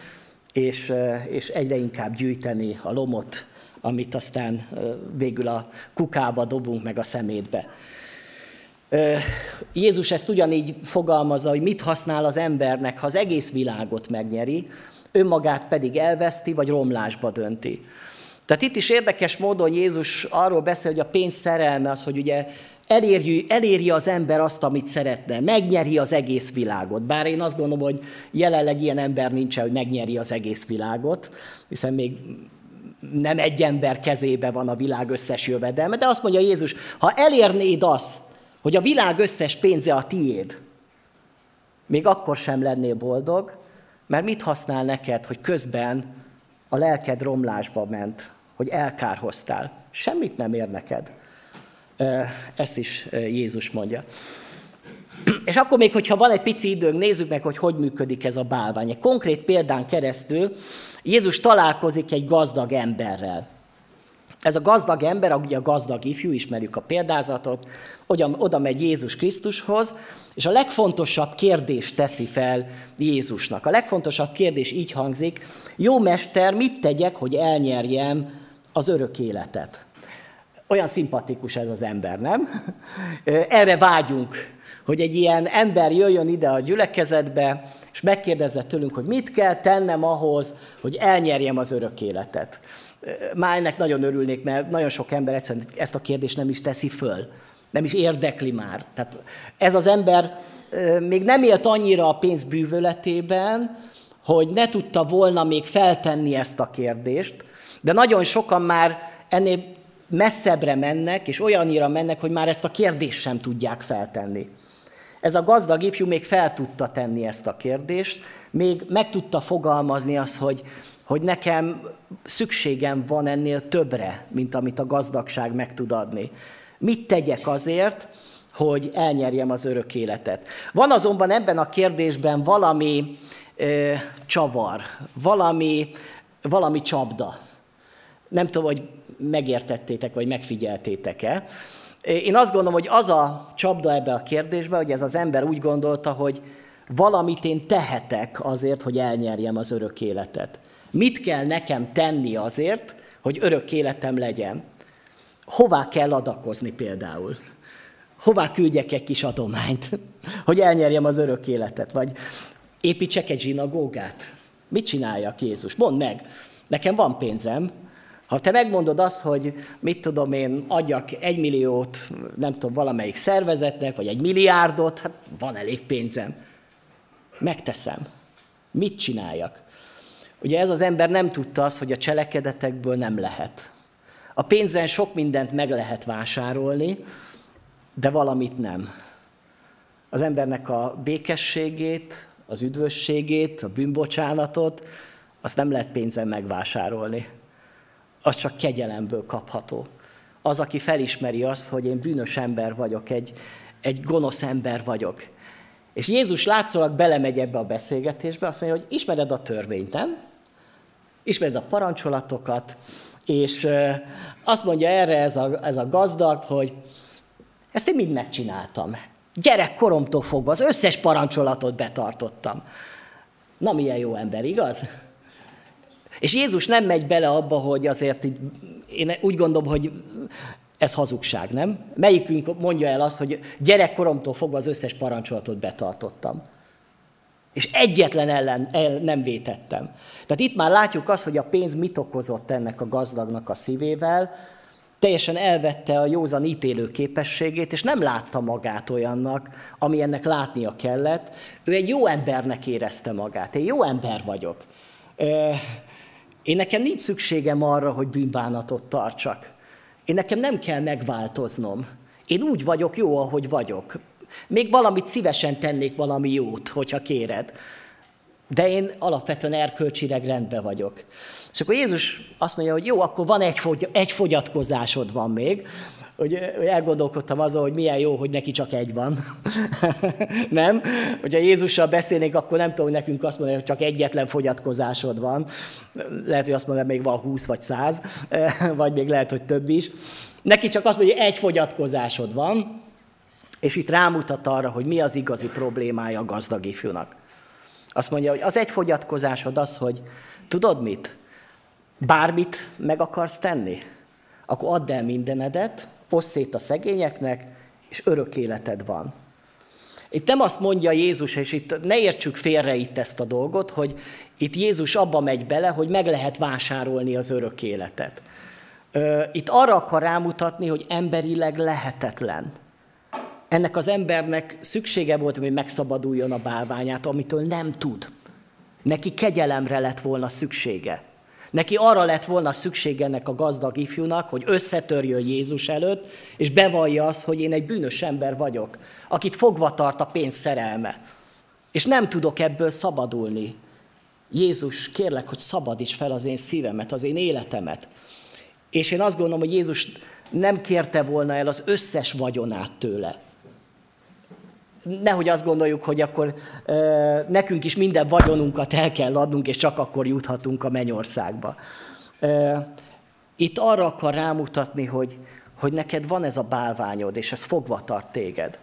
A: és, és egyre inkább gyűjteni a lomot, amit aztán végül a kukába dobunk meg a szemétbe. Jézus ezt ugyanígy fogalmazza, hogy mit használ az embernek, ha az egész világot megnyeri, önmagát pedig elveszti, vagy romlásba dönti. Tehát itt is érdekes módon Jézus arról beszél, hogy a pénz szerelme az, hogy ugye elérjű, eléri az ember azt, amit szeretne, megnyeri az egész világot. Bár én azt gondolom, hogy jelenleg ilyen ember nincsen, hogy megnyeri az egész világot, hiszen még nem egy ember kezébe van a világ összes jövedelme, de azt mondja Jézus, ha elérnéd azt, hogy a világ összes pénze a tiéd, még akkor sem lennél boldog, mert mit használ neked, hogy közben a lelked romlásba ment, hogy elkárhoztál? Semmit nem ér neked. Ezt is Jézus mondja. És akkor még, hogyha van egy pici időnk, nézzük meg, hogy hogy működik ez a bálvány. Egy konkrét példán keresztül Jézus találkozik egy gazdag emberrel. Ez a gazdag ember, ugye a gazdag ifjú, ismerjük a példázatot, oda, oda megy Jézus Krisztushoz, és a legfontosabb kérdést teszi fel Jézusnak. A legfontosabb kérdés így hangzik, jó mester, mit tegyek, hogy elnyerjem az örök életet? Olyan szimpatikus ez az ember, nem? Erre vágyunk, hogy egy ilyen ember jöjjön ide a gyülekezetbe, és megkérdezett tőlünk, hogy mit kell tennem ahhoz, hogy elnyerjem az örök életet. Már ennek nagyon örülnék, mert nagyon sok ember egyszerűen ezt a kérdést nem is teszi föl. Nem is érdekli már. Tehát ez az ember még nem élt annyira a pénz bűvöletében, hogy ne tudta volna még feltenni ezt a kérdést, de nagyon sokan már ennél messzebbre mennek, és olyannyira mennek, hogy már ezt a kérdést sem tudják feltenni. Ez a gazdag ifjú még fel tudta tenni ezt a kérdést, még meg tudta fogalmazni azt, hogy, hogy nekem szükségem van ennél többre, mint amit a gazdagság meg tud adni. Mit tegyek azért, hogy elnyerjem az örök életet? Van azonban ebben a kérdésben valami ö, csavar, valami, valami csapda. Nem tudom, hogy megértettétek, vagy megfigyeltétek-e. Én azt gondolom, hogy az a csapda ebbe a kérdésbe, hogy ez az ember úgy gondolta, hogy valamit én tehetek azért, hogy elnyerjem az örök életet. Mit kell nekem tenni azért, hogy örök életem legyen? Hová kell adakozni például? Hová küldjek egy kis adományt, hogy elnyerjem az örök életet? Vagy építsek egy zsinagógát? Mit csináljak Jézus? Mondd meg, nekem van pénzem, ha te megmondod azt, hogy mit tudom én, adjak egy milliót, nem tudom, valamelyik szervezetnek, vagy egy milliárdot, hát van elég pénzem. Megteszem. Mit csináljak? Ugye ez az ember nem tudta azt, hogy a cselekedetekből nem lehet. A pénzen sok mindent meg lehet vásárolni, de valamit nem. Az embernek a békességét, az üdvösségét, a bűnbocsánatot, azt nem lehet pénzen megvásárolni az csak kegyelemből kapható. az, aki felismeri azt, hogy én bűnös ember vagyok, egy, egy gonosz ember vagyok. És Jézus látszólag belemegy ebbe a beszélgetésbe, azt mondja, hogy ismered a törvényt, nem? Ismered a parancsolatokat, és azt mondja erre ez a, ez a gazdag, hogy ezt én mind megcsináltam. Gyerekkoromtól fogva az összes parancsolatot betartottam. Na, milyen jó ember, igaz? És Jézus nem megy bele abba, hogy azért így, én úgy gondolom, hogy ez hazugság, nem? Melyikünk mondja el azt, hogy gyerekkoromtól fogva az összes parancsolatot betartottam. És egyetlen ellen el nem vétettem. Tehát itt már látjuk azt, hogy a pénz mit okozott ennek a gazdagnak a szívével, teljesen elvette a józan ítélő képességét, és nem látta magát olyannak, ami ennek látnia kellett. Ő egy jó embernek érezte magát. Én jó ember vagyok. Én nekem nincs szükségem arra, hogy bűnbánatot tartsak. Én nekem nem kell megváltoznom. Én úgy vagyok jó, ahogy vagyok. Még valamit szívesen tennék valami jót, hogyha kéred. De én alapvetően erkölcsileg rendben vagyok. És akkor Jézus azt mondja, hogy jó, akkor van egy, fogy, egy fogyatkozásod van még, hogy, elgondolkodtam azon, hogy milyen jó, hogy neki csak egy van. nem? Hogyha Jézussal beszélnék, akkor nem tudom, hogy nekünk azt mondja, hogy csak egyetlen fogyatkozásod van. Lehet, hogy azt mondja, még van 20 vagy 100, vagy még lehet, hogy több is. Neki csak azt mondja, hogy egy fogyatkozásod van, és itt rámutat arra, hogy mi az igazi problémája a gazdag ifjúnak. Azt mondja, hogy az egy fogyatkozásod az, hogy tudod mit? Bármit meg akarsz tenni? Akkor add el mindenedet, oszd szét a szegényeknek, és örök életed van. Itt nem azt mondja Jézus, és itt ne értsük félre itt ezt a dolgot, hogy itt Jézus abba megy bele, hogy meg lehet vásárolni az örök életet. Itt arra akar rámutatni, hogy emberileg lehetetlen. Ennek az embernek szüksége volt, hogy megszabaduljon a bálványát, amitől nem tud. Neki kegyelemre lett volna szüksége. Neki arra lett volna szükség ennek a gazdag ifjúnak, hogy összetörjön Jézus előtt, és bevallja azt, hogy én egy bűnös ember vagyok, akit fogva tart a pénz szerelme. És nem tudok ebből szabadulni. Jézus, kérlek, hogy szabadíts fel az én szívemet, az én életemet. És én azt gondolom, hogy Jézus nem kérte volna el az összes vagyonát tőle. Nehogy azt gondoljuk, hogy akkor ö, nekünk is minden vagyonunkat el kell adnunk, és csak akkor juthatunk a mennyországba. Ö, itt arra akar rámutatni, hogy, hogy neked van ez a bálványod, és ez fogva tart téged.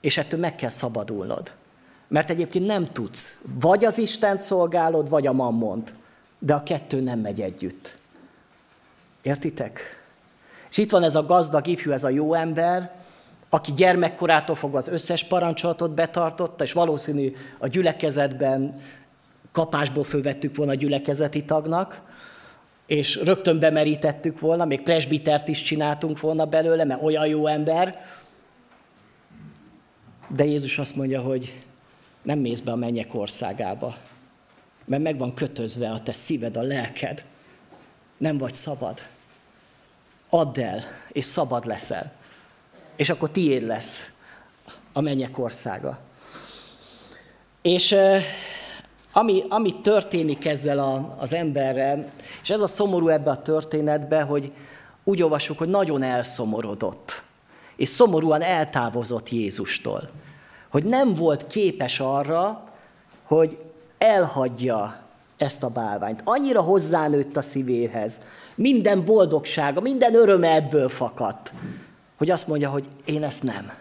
A: És ettől meg kell szabadulnod. Mert egyébként nem tudsz. Vagy az Isten szolgálod, vagy a mammont. De a kettő nem megy együtt. Értitek? És itt van ez a gazdag ifjú, ez a jó ember, aki gyermekkorától fogva az összes parancsolatot betartotta, és valószínű a gyülekezetben kapásból fölvettük volna a gyülekezeti tagnak, és rögtön bemerítettük volna, még presbitert is csináltunk volna belőle, mert olyan jó ember. De Jézus azt mondja, hogy nem mész be a mennyek országába, mert meg van kötözve a te szíved, a lelked. Nem vagy szabad. Add el, és szabad leszel és akkor tiéd lesz a mennyek országa. És ami, ami történik ezzel a, az emberrel, és ez a szomorú ebbe a történetbe, hogy úgy olvasjuk, hogy nagyon elszomorodott, és szomorúan eltávozott Jézustól. Hogy nem volt képes arra, hogy elhagyja ezt a bálványt. Annyira hozzánőtt a szívéhez. Minden boldogsága, minden öröme ebből fakadt, hogy azt mondja, hogy én ezt nem.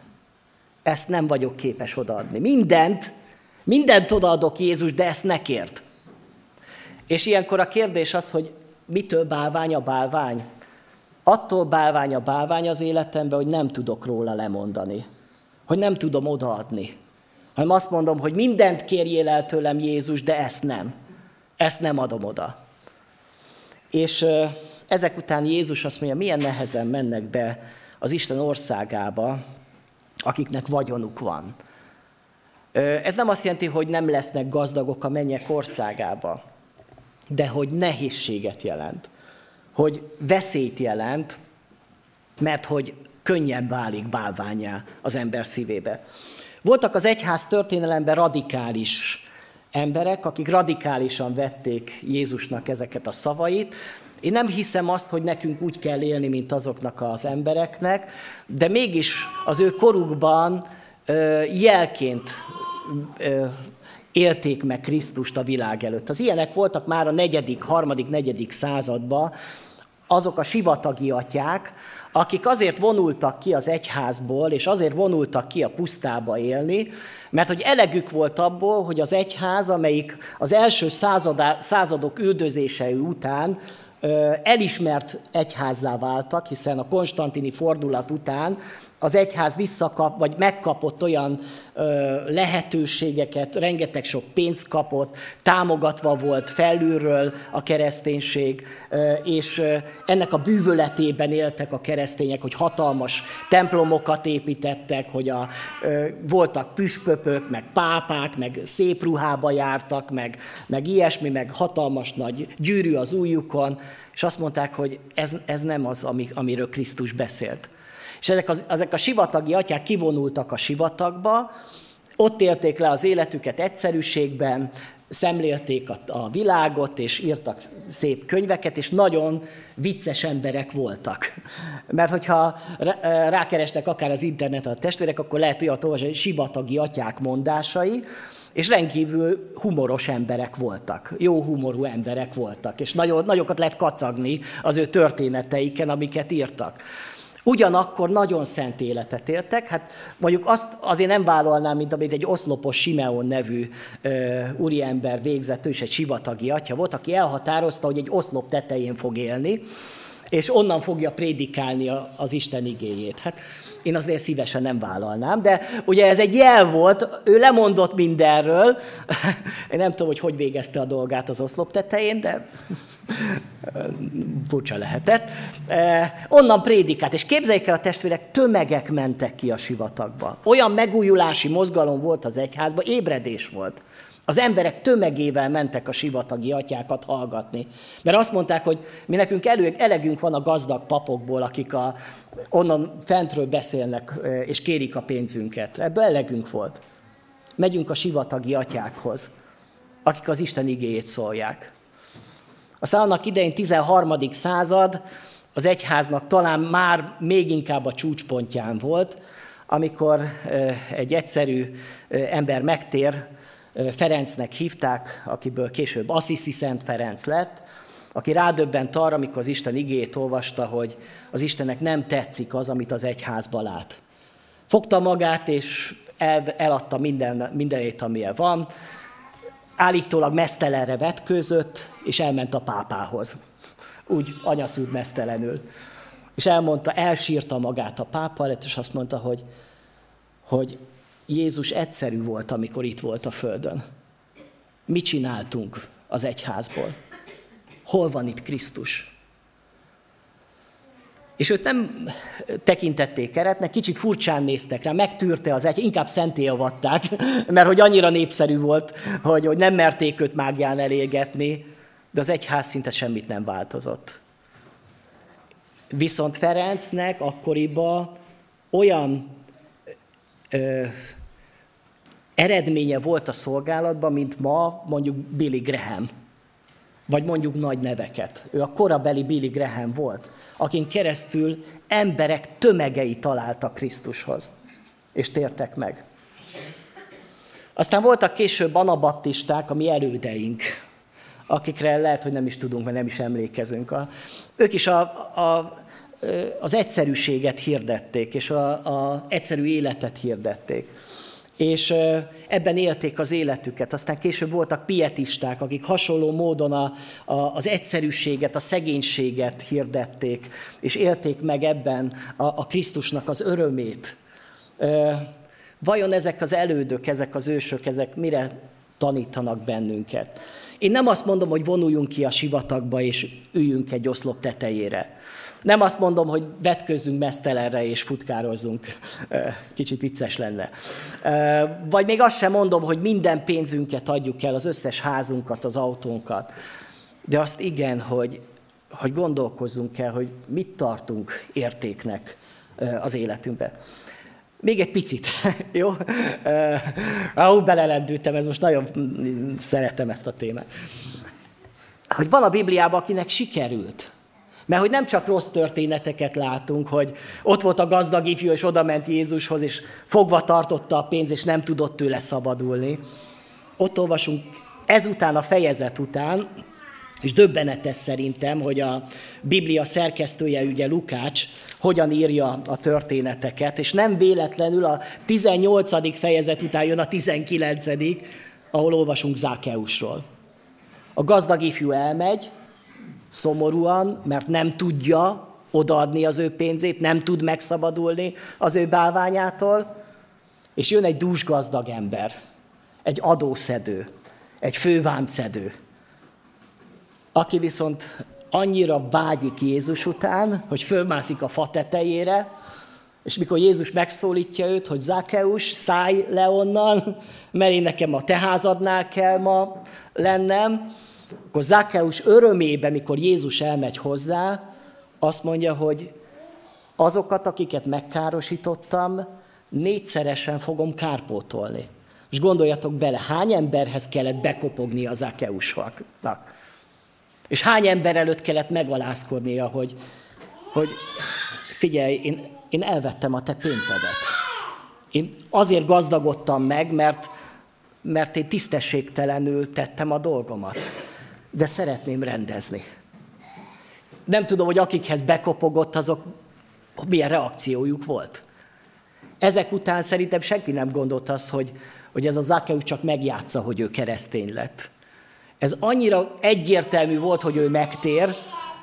A: Ezt nem vagyok képes odaadni. Mindent, mindent odaadok Jézus, de ezt ne kért. És ilyenkor a kérdés az, hogy mitől bálvány a bálvány? Attól bálvány a bálvány az életemben, hogy nem tudok róla lemondani. Hogy nem tudom odaadni. Hanem azt mondom, hogy mindent kérjél el tőlem Jézus, de ezt nem. Ezt nem adom oda. És ezek után Jézus azt mondja, milyen nehezen mennek be az Isten országába, akiknek vagyonuk van. Ez nem azt jelenti, hogy nem lesznek gazdagok a mennyek országába, de hogy nehézséget jelent, hogy veszélyt jelent, mert hogy könnyen válik bálványá az ember szívébe. Voltak az egyház történelemben radikális emberek, akik radikálisan vették Jézusnak ezeket a szavait, Én nem hiszem azt, hogy nekünk úgy kell élni, mint azoknak az embereknek, de mégis az ő korukban jelként élték meg Krisztust a világ előtt. Az ilyenek voltak már a negyedik, harmadik, negyedik században, azok a sivatagi atyák, akik azért vonultak ki az egyházból, és azért vonultak ki a pusztába élni, mert hogy elegük volt abból, hogy az egyház, amelyik az első századok üldözései után elismert egyházzá váltak, hiszen a konstantini fordulat után az egyház visszakap, vagy megkapott olyan ö, lehetőségeket, rengeteg sok pénzt kapott, támogatva volt felülről a kereszténység, ö, és ö, ennek a bűvöletében éltek a keresztények, hogy hatalmas templomokat építettek, hogy a, ö, voltak püspöpök, meg pápák, meg szép ruhába jártak, meg, meg ilyesmi, meg hatalmas nagy gyűrű az ujjukon, és azt mondták, hogy ez, ez nem az, ami, amiről Krisztus beszélt. És ezek, az, ezek a sivatagi atyák kivonultak a sivatagba, ott élték le az életüket egyszerűségben, szemlélték a, a világot, és írtak szép könyveket, és nagyon vicces emberek voltak. Mert hogyha rákeresnek akár az internet a testvérek, akkor lehet olyat olvasni, hogy sivatagi atyák mondásai, és rendkívül humoros emberek voltak, jó humorú emberek voltak, és nagyon, nagyokat lehet kacagni az ő történeteiken, amiket írtak. Ugyanakkor nagyon szent életet éltek, hát mondjuk azt azért nem vállalnám, mint amit egy oszlopos Simeon nevű ö, úriember végzett, ő is egy sivatagi atya volt, aki elhatározta, hogy egy oszlop tetején fog élni, és onnan fogja prédikálni az Isten igéjét. Hát én azért szívesen nem vállalnám, de ugye ez egy jel volt, ő lemondott mindenről, én nem tudom, hogy hogy végezte a dolgát az oszlop tetején, de furcsa lehetett. Onnan prédikált, és képzeljék el a testvérek, tömegek mentek ki a sivatagba. Olyan megújulási mozgalom volt az egyházban, ébredés volt. Az emberek tömegével mentek a sivatagi atyákat hallgatni. Mert azt mondták, hogy mi nekünk elő, elegünk van a gazdag papokból, akik a, onnan fentről beszélnek és kérik a pénzünket. Ebből elegünk volt. Megyünk a sivatagi atyákhoz, akik az Isten igéjét szólják. Aztán annak idején 13. század az egyháznak talán már még inkább a csúcspontján volt, amikor egy egyszerű ember megtér, Ferencnek hívták, akiből később Assisi Szent Ferenc lett, aki rádöbbent arra, amikor az Isten igét olvasta, hogy az Istennek nem tetszik az, amit az egyházba lát. Fogta magát, és el, eladta minden, mindenét, amilyen van, állítólag mesztelenre vetkőzött, és elment a pápához. Úgy anyaszült mesztelenül. És elmondta, elsírta magát a pápa előtt, és azt mondta, hogy, hogy Jézus egyszerű volt, amikor itt volt a Földön. Mit csináltunk az egyházból? Hol van itt Krisztus? És őt nem tekintették keretnek, kicsit furcsán néztek rá, megtűrte az egy, inkább szenté avatták, mert hogy annyira népszerű volt, hogy, hogy nem merték őt mágián elégetni, de az egyház szinte semmit nem változott. Viszont Ferencnek akkoriban olyan ö, eredménye volt a szolgálatban, mint ma mondjuk Billy Graham, vagy mondjuk nagy neveket. Ő a korabeli Billy Graham volt, akin keresztül emberek tömegei találtak Krisztushoz, és tértek meg. Aztán voltak később anabaptisták, a mi elődeink, akikre lehet, hogy nem is tudunk, mert nem is emlékezünk. A, ők is a, a, az egyszerűséget hirdették, és a, a egyszerű életet hirdették és ebben élték az életüket. Aztán később voltak pietisták, akik hasonló módon a, a, az egyszerűséget, a szegénységet hirdették, és élték meg ebben a, a Krisztusnak az örömét. Vajon ezek az elődök, ezek az ősök, ezek mire tanítanak bennünket? Én nem azt mondom, hogy vonuljunk ki a sivatagba, és üljünk egy oszlop tetejére. Nem azt mondom, hogy vetközzünk mesztelenre és futkározzunk. Kicsit vicces lenne. Vagy még azt sem mondom, hogy minden pénzünket adjuk el, az összes házunkat, az autónkat. De azt igen, hogy, hogy gondolkozzunk el, hogy mit tartunk értéknek az életünkbe. Még egy picit, jó? Ahú, belelendültem, ez most nagyon szeretem ezt a témát. Hogy van a Bibliában, akinek sikerült Mert hogy nem csak rossz történeteket látunk, hogy ott volt a gazdag ifjú, és oda ment Jézushoz, és fogva tartotta a pénz, és nem tudott tőle szabadulni. Ott olvasunk ezután a fejezet után, és döbbenetes szerintem, hogy a Biblia szerkesztője, ugye Lukács, hogyan írja a történeteket, és nem véletlenül a 18. fejezet után jön a 19 ahol olvasunk Zákeusról. A gazdag ifjú elmegy, szomorúan, mert nem tudja odaadni az ő pénzét, nem tud megszabadulni az ő bálványától, és jön egy dús gazdag ember, egy adószedő, egy fővámszedő, aki viszont annyira vágyik Jézus után, hogy fölmászik a fa tetejére, és mikor Jézus megszólítja őt, hogy Zákeus, szállj le onnan, mert én nekem a te házadnál kell ma lennem, akkor Zákeus örömébe, mikor Jézus elmegy hozzá, azt mondja, hogy azokat, akiket megkárosítottam, négyszeresen fogom kárpótolni. És gondoljatok bele, hány emberhez kellett bekopogni az Zákeusnak? És hány ember előtt kellett megalázkodnia, hogy, hogy figyelj, én, én elvettem a te pénzedet. Én azért gazdagodtam meg, mert, mert én tisztességtelenül tettem a dolgomat. De szeretném rendezni. Nem tudom, hogy akikhez bekopogott, azok milyen reakciójuk volt. Ezek után szerintem senki nem gondolt azt, hogy, hogy ez a Zakeus csak megjátsza, hogy ő keresztény lett. Ez annyira egyértelmű volt, hogy ő megtér,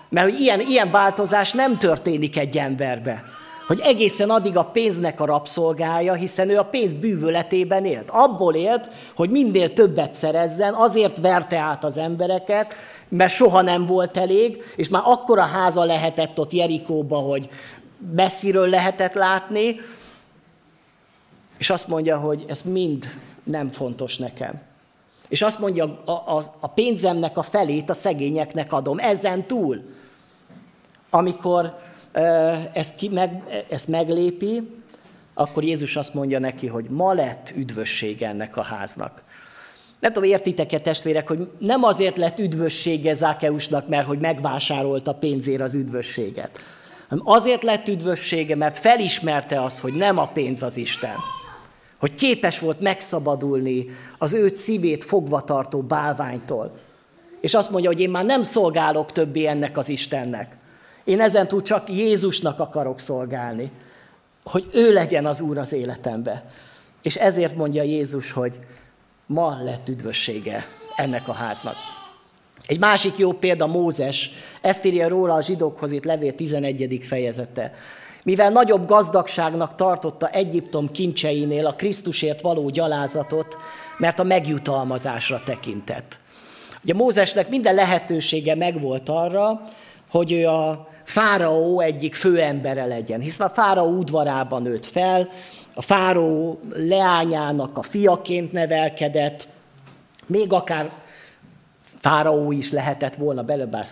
A: mert hogy ilyen, ilyen változás nem történik egy emberbe hogy egészen addig a pénznek a rabszolgája, hiszen ő a pénz bűvöletében élt. Abból élt, hogy minél többet szerezzen, azért verte át az embereket, mert soha nem volt elég, és már akkora háza lehetett ott Jerikóba, hogy messziről lehetett látni, és azt mondja, hogy ez mind nem fontos nekem. És azt mondja, a, a, a pénzemnek a felét a szegényeknek adom, ezen túl. Amikor ezt, ki, meg, ezt meglépi, akkor Jézus azt mondja neki, hogy ma lett üdvössége ennek a háznak. Nem tudom, értitek-e testvérek, hogy nem azért lett üdvössége Zákeusnak, mert hogy megvásárolta pénzért az üdvösséget, hanem azért lett üdvössége, mert felismerte azt, hogy nem a pénz az Isten, hogy képes volt megszabadulni az ő szívét fogva tartó bálványtól. És azt mondja, hogy én már nem szolgálok többé ennek az Istennek, én ezentúl csak Jézusnak akarok szolgálni, hogy ő legyen az Úr az életembe. És ezért mondja Jézus, hogy ma lett üdvössége ennek a háznak. Egy másik jó példa Mózes, ezt írja róla a zsidókhoz itt levél 11. fejezete. Mivel nagyobb gazdagságnak tartotta Egyiptom kincseinél a Krisztusért való gyalázatot, mert a megjutalmazásra tekintett. Ugye Mózesnek minden lehetősége megvolt arra, hogy ő a fáraó egyik főembere legyen, hiszen a fáraó udvarában nőtt fel, a fáraó leányának a fiaként nevelkedett, még akár fáraó is lehetett volna belőle,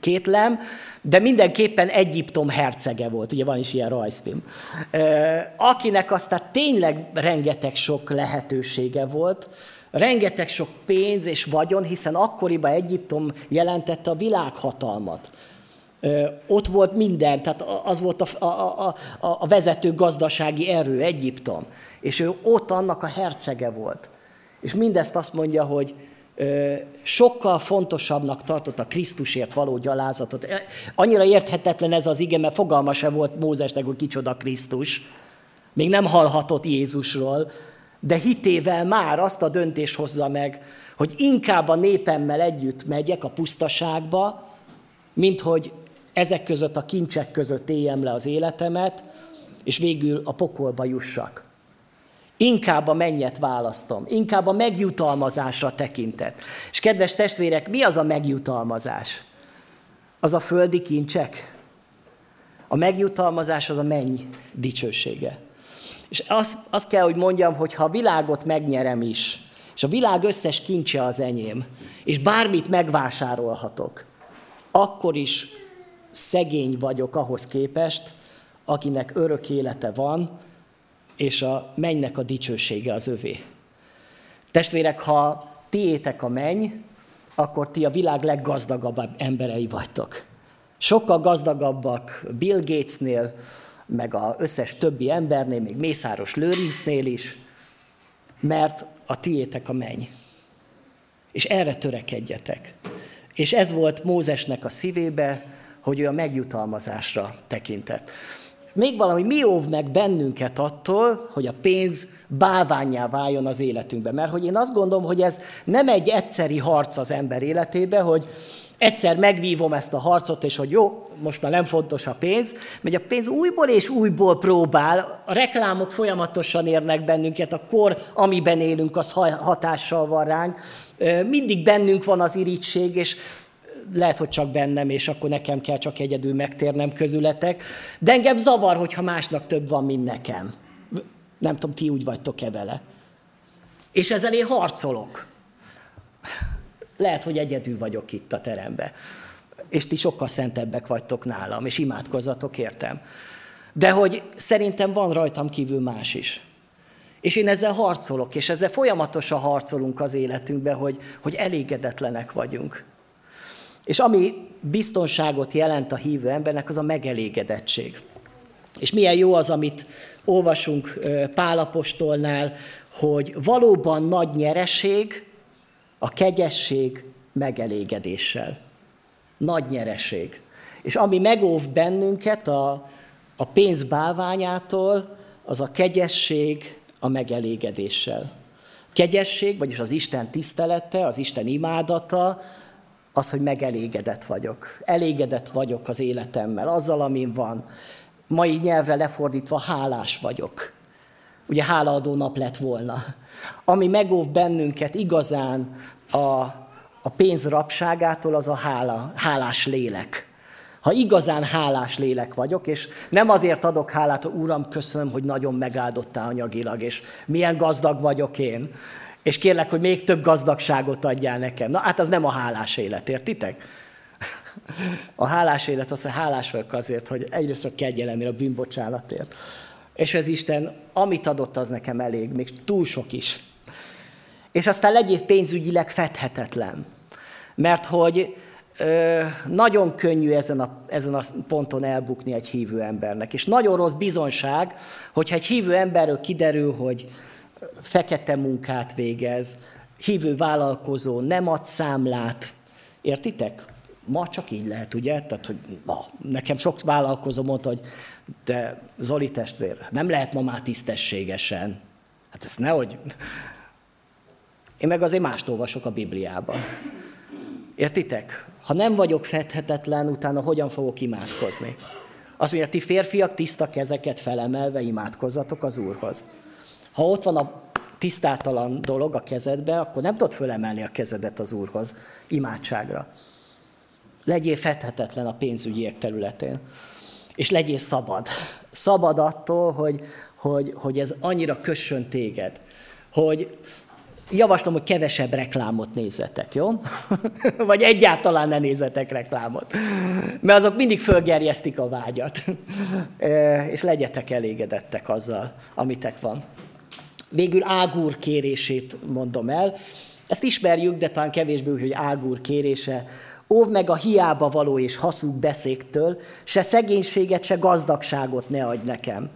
A: kétlem, de mindenképpen Egyiptom hercege volt, ugye van is ilyen rajzfilm, akinek aztán tényleg rengeteg sok lehetősége volt, rengeteg sok pénz és vagyon, hiszen akkoriban Egyiptom jelentette a világhatalmat. Ott volt minden, tehát az volt a, a, a, a vezető gazdasági erő, Egyiptom. És ő ott annak a hercege volt. És mindezt azt mondja, hogy sokkal fontosabbnak tartott a Krisztusért való gyalázatot. E, annyira érthetetlen ez az ige, mert fogalma se volt Mózesnek, hogy kicsoda Krisztus. Még nem hallhatott Jézusról, de hitével már azt a döntést hozza meg, hogy inkább a népemmel együtt megyek a pusztaságba, mint hogy ezek között a kincsek között éljem le az életemet, és végül a pokolba jussak. Inkább a mennyet választom, inkább a megjutalmazásra tekintet. És kedves testvérek, mi az a megjutalmazás? Az a földi kincsek? A megjutalmazás az a menny dicsősége. És azt, azt kell, hogy mondjam, hogy ha a világot megnyerem is, és a világ összes kincse az enyém, és bármit megvásárolhatok, akkor is szegény vagyok ahhoz képest, akinek örök élete van, és a mennynek a dicsősége az övé. Testvérek, ha tiétek a menny, akkor ti a világ leggazdagabb emberei vagytok. Sokkal gazdagabbak Bill Gatesnél, meg az összes többi embernél, még Mészáros Lőrincnél is, mert a tiétek a menny. És erre törekedjetek. És ez volt Mózesnek a szívébe, hogy ő a megjutalmazásra tekintett. Még valami, mi óv meg bennünket attól, hogy a pénz bálványá váljon az életünkben. Mert hogy én azt gondolom, hogy ez nem egy egyszeri harc az ember életébe, hogy egyszer megvívom ezt a harcot, és hogy jó, most már nem fontos a pénz, mert a pénz újból és újból próbál, a reklámok folyamatosan érnek bennünket, a kor, amiben élünk, az hatással van ránk, mindig bennünk van az irítség, és lehet, hogy csak bennem, és akkor nekem kell csak egyedül megtérnem közületek, de engem zavar, hogyha másnak több van, mint nekem. Nem tudom, ti úgy vagytok-e vele. És ezzel én harcolok. Lehet, hogy egyedül vagyok itt a teremben. És ti sokkal szentebbek vagytok nálam, és imádkozzatok értem. De hogy szerintem van rajtam kívül más is. És én ezzel harcolok, és ezzel folyamatosan harcolunk az életünkben, hogy, hogy elégedetlenek vagyunk. És ami biztonságot jelent a hívő embernek, az a megelégedettség. És milyen jó az, amit olvasunk Pálapostolnál, hogy valóban nagy nyereség a kegyesség megelégedéssel. Nagy nyereség. És ami megóv bennünket a, a pénz bálványától, az a kegyesség a megelégedéssel. Kegyesség, vagyis az Isten tisztelete, az Isten imádata, az, hogy megelégedett vagyok. Elégedett vagyok az életemmel, azzal, amin van. Mai nyelvre lefordítva hálás vagyok. Ugye hálaadó nap lett volna. Ami megóv bennünket igazán a, a pénz rabságától, az a hála, hálás lélek. Ha igazán hálás lélek vagyok, és nem azért adok hálát, hogy Uram, köszönöm, hogy nagyon megáldottál anyagilag, és milyen gazdag vagyok én, és kérlek, hogy még több gazdagságot adjál nekem. Na hát az nem a hálás élet, értitek? A hálás élet az, hogy hálás vagyok azért, hogy egyrészt a kegyelemért, a bűnbocsánatért. És ez Isten, amit adott, az nekem elég, még túl sok is. És aztán legyél pénzügyileg fedhetetlen. Mert hogy ö, nagyon könnyű ezen a, ezen a ponton elbukni egy hívő embernek. És nagyon rossz bizonság, hogyha egy hívő emberről kiderül, hogy fekete munkát végez, hívő vállalkozó, nem ad számlát. Értitek? Ma csak így lehet, ugye? Tehát, hogy ma, nekem sok vállalkozó mondta, hogy de Zoli testvér, nem lehet ma már tisztességesen. Hát ezt nehogy... Én meg azért mást olvasok a Bibliában. Értitek? Ha nem vagyok fedhetetlen, utána hogyan fogok imádkozni? Azt mondja, ti férfiak tiszta kezeket felemelve imádkozzatok az Úrhoz. Ha ott van a tisztátalan dolog a kezedbe, akkor nem tudod fölemelni a kezedet az Úrhoz imádságra. Legyél fedhetetlen a pénzügyiek területén. És legyél szabad. Szabad attól, hogy, hogy, hogy ez annyira kössön téged, hogy javaslom, hogy kevesebb reklámot nézzetek, jó? Vagy egyáltalán ne nézzetek reklámot. Mert azok mindig fölgerjesztik a vágyat. És legyetek elégedettek azzal, amitek van. Végül Ágúr kérését mondom el. Ezt ismerjük, de talán kevésbé úgy, hogy Ágúr kérése. Óv meg a hiába való és haszug beszéktől, se szegénységet, se gazdagságot ne adj nekem.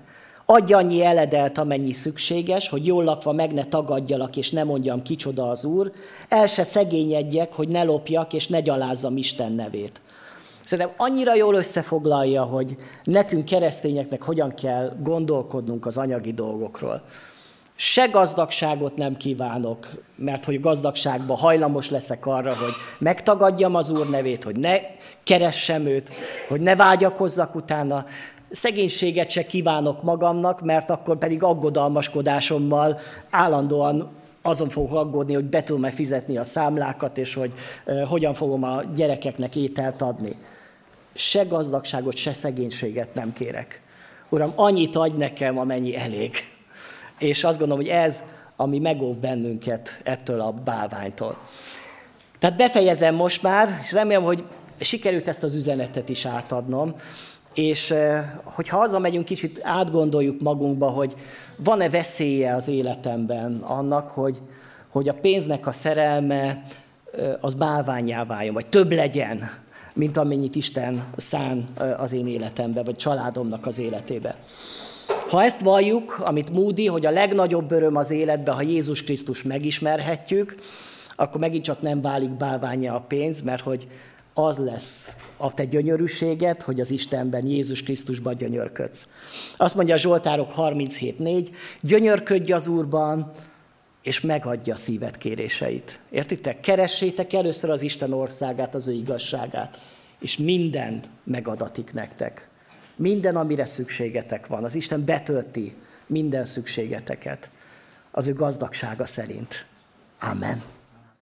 A: Adj annyi eledelt, amennyi szükséges, hogy jól lakva meg ne tagadjalak, és ne mondjam, kicsoda az Úr. El se szegényedjek, hogy ne lopjak, és ne gyalázzam Isten nevét. Szerintem annyira jól összefoglalja, hogy nekünk keresztényeknek hogyan kell gondolkodnunk az anyagi dolgokról. Se gazdagságot nem kívánok, mert hogy gazdagságban hajlamos leszek arra, hogy megtagadjam az Úr nevét, hogy ne keressem őt, hogy ne vágyakozzak utána. Szegénységet se kívánok magamnak, mert akkor pedig aggodalmaskodásommal állandóan azon fogok aggódni, hogy be tudom-e fizetni a számlákat, és hogy uh, hogyan fogom a gyerekeknek ételt adni. Se gazdagságot, se szegénységet nem kérek. Uram, annyit adj nekem, amennyi elég. És azt gondolom, hogy ez, ami megóv bennünket ettől a bálványtól. Tehát befejezem most már, és remélem, hogy sikerült ezt az üzenetet is átadnom, és eh, hogyha hazamegyünk, kicsit átgondoljuk magunkba, hogy van-e veszélye az életemben annak, hogy, hogy a pénznek a szerelme eh, az bálványá váljon, vagy több legyen, mint amennyit Isten szán az én életembe, vagy családomnak az életébe. Ha ezt valljuk, amit Moody, hogy a legnagyobb öröm az életben, ha Jézus Krisztus megismerhetjük, akkor megint csak nem válik bálványa a pénz, mert hogy az lesz a te gyönyörűséged, hogy az Istenben, Jézus Krisztusban gyönyörködsz. Azt mondja a Zsoltárok 37.4, gyönyörködj az Úrban, és megadja a szívet kéréseit. Értitek? Keressétek először az Isten országát, az ő igazságát, és mindent megadatik nektek. Minden, amire szükségetek van. Az Isten betölti minden szükségeteket az ő gazdagsága szerint. Amen.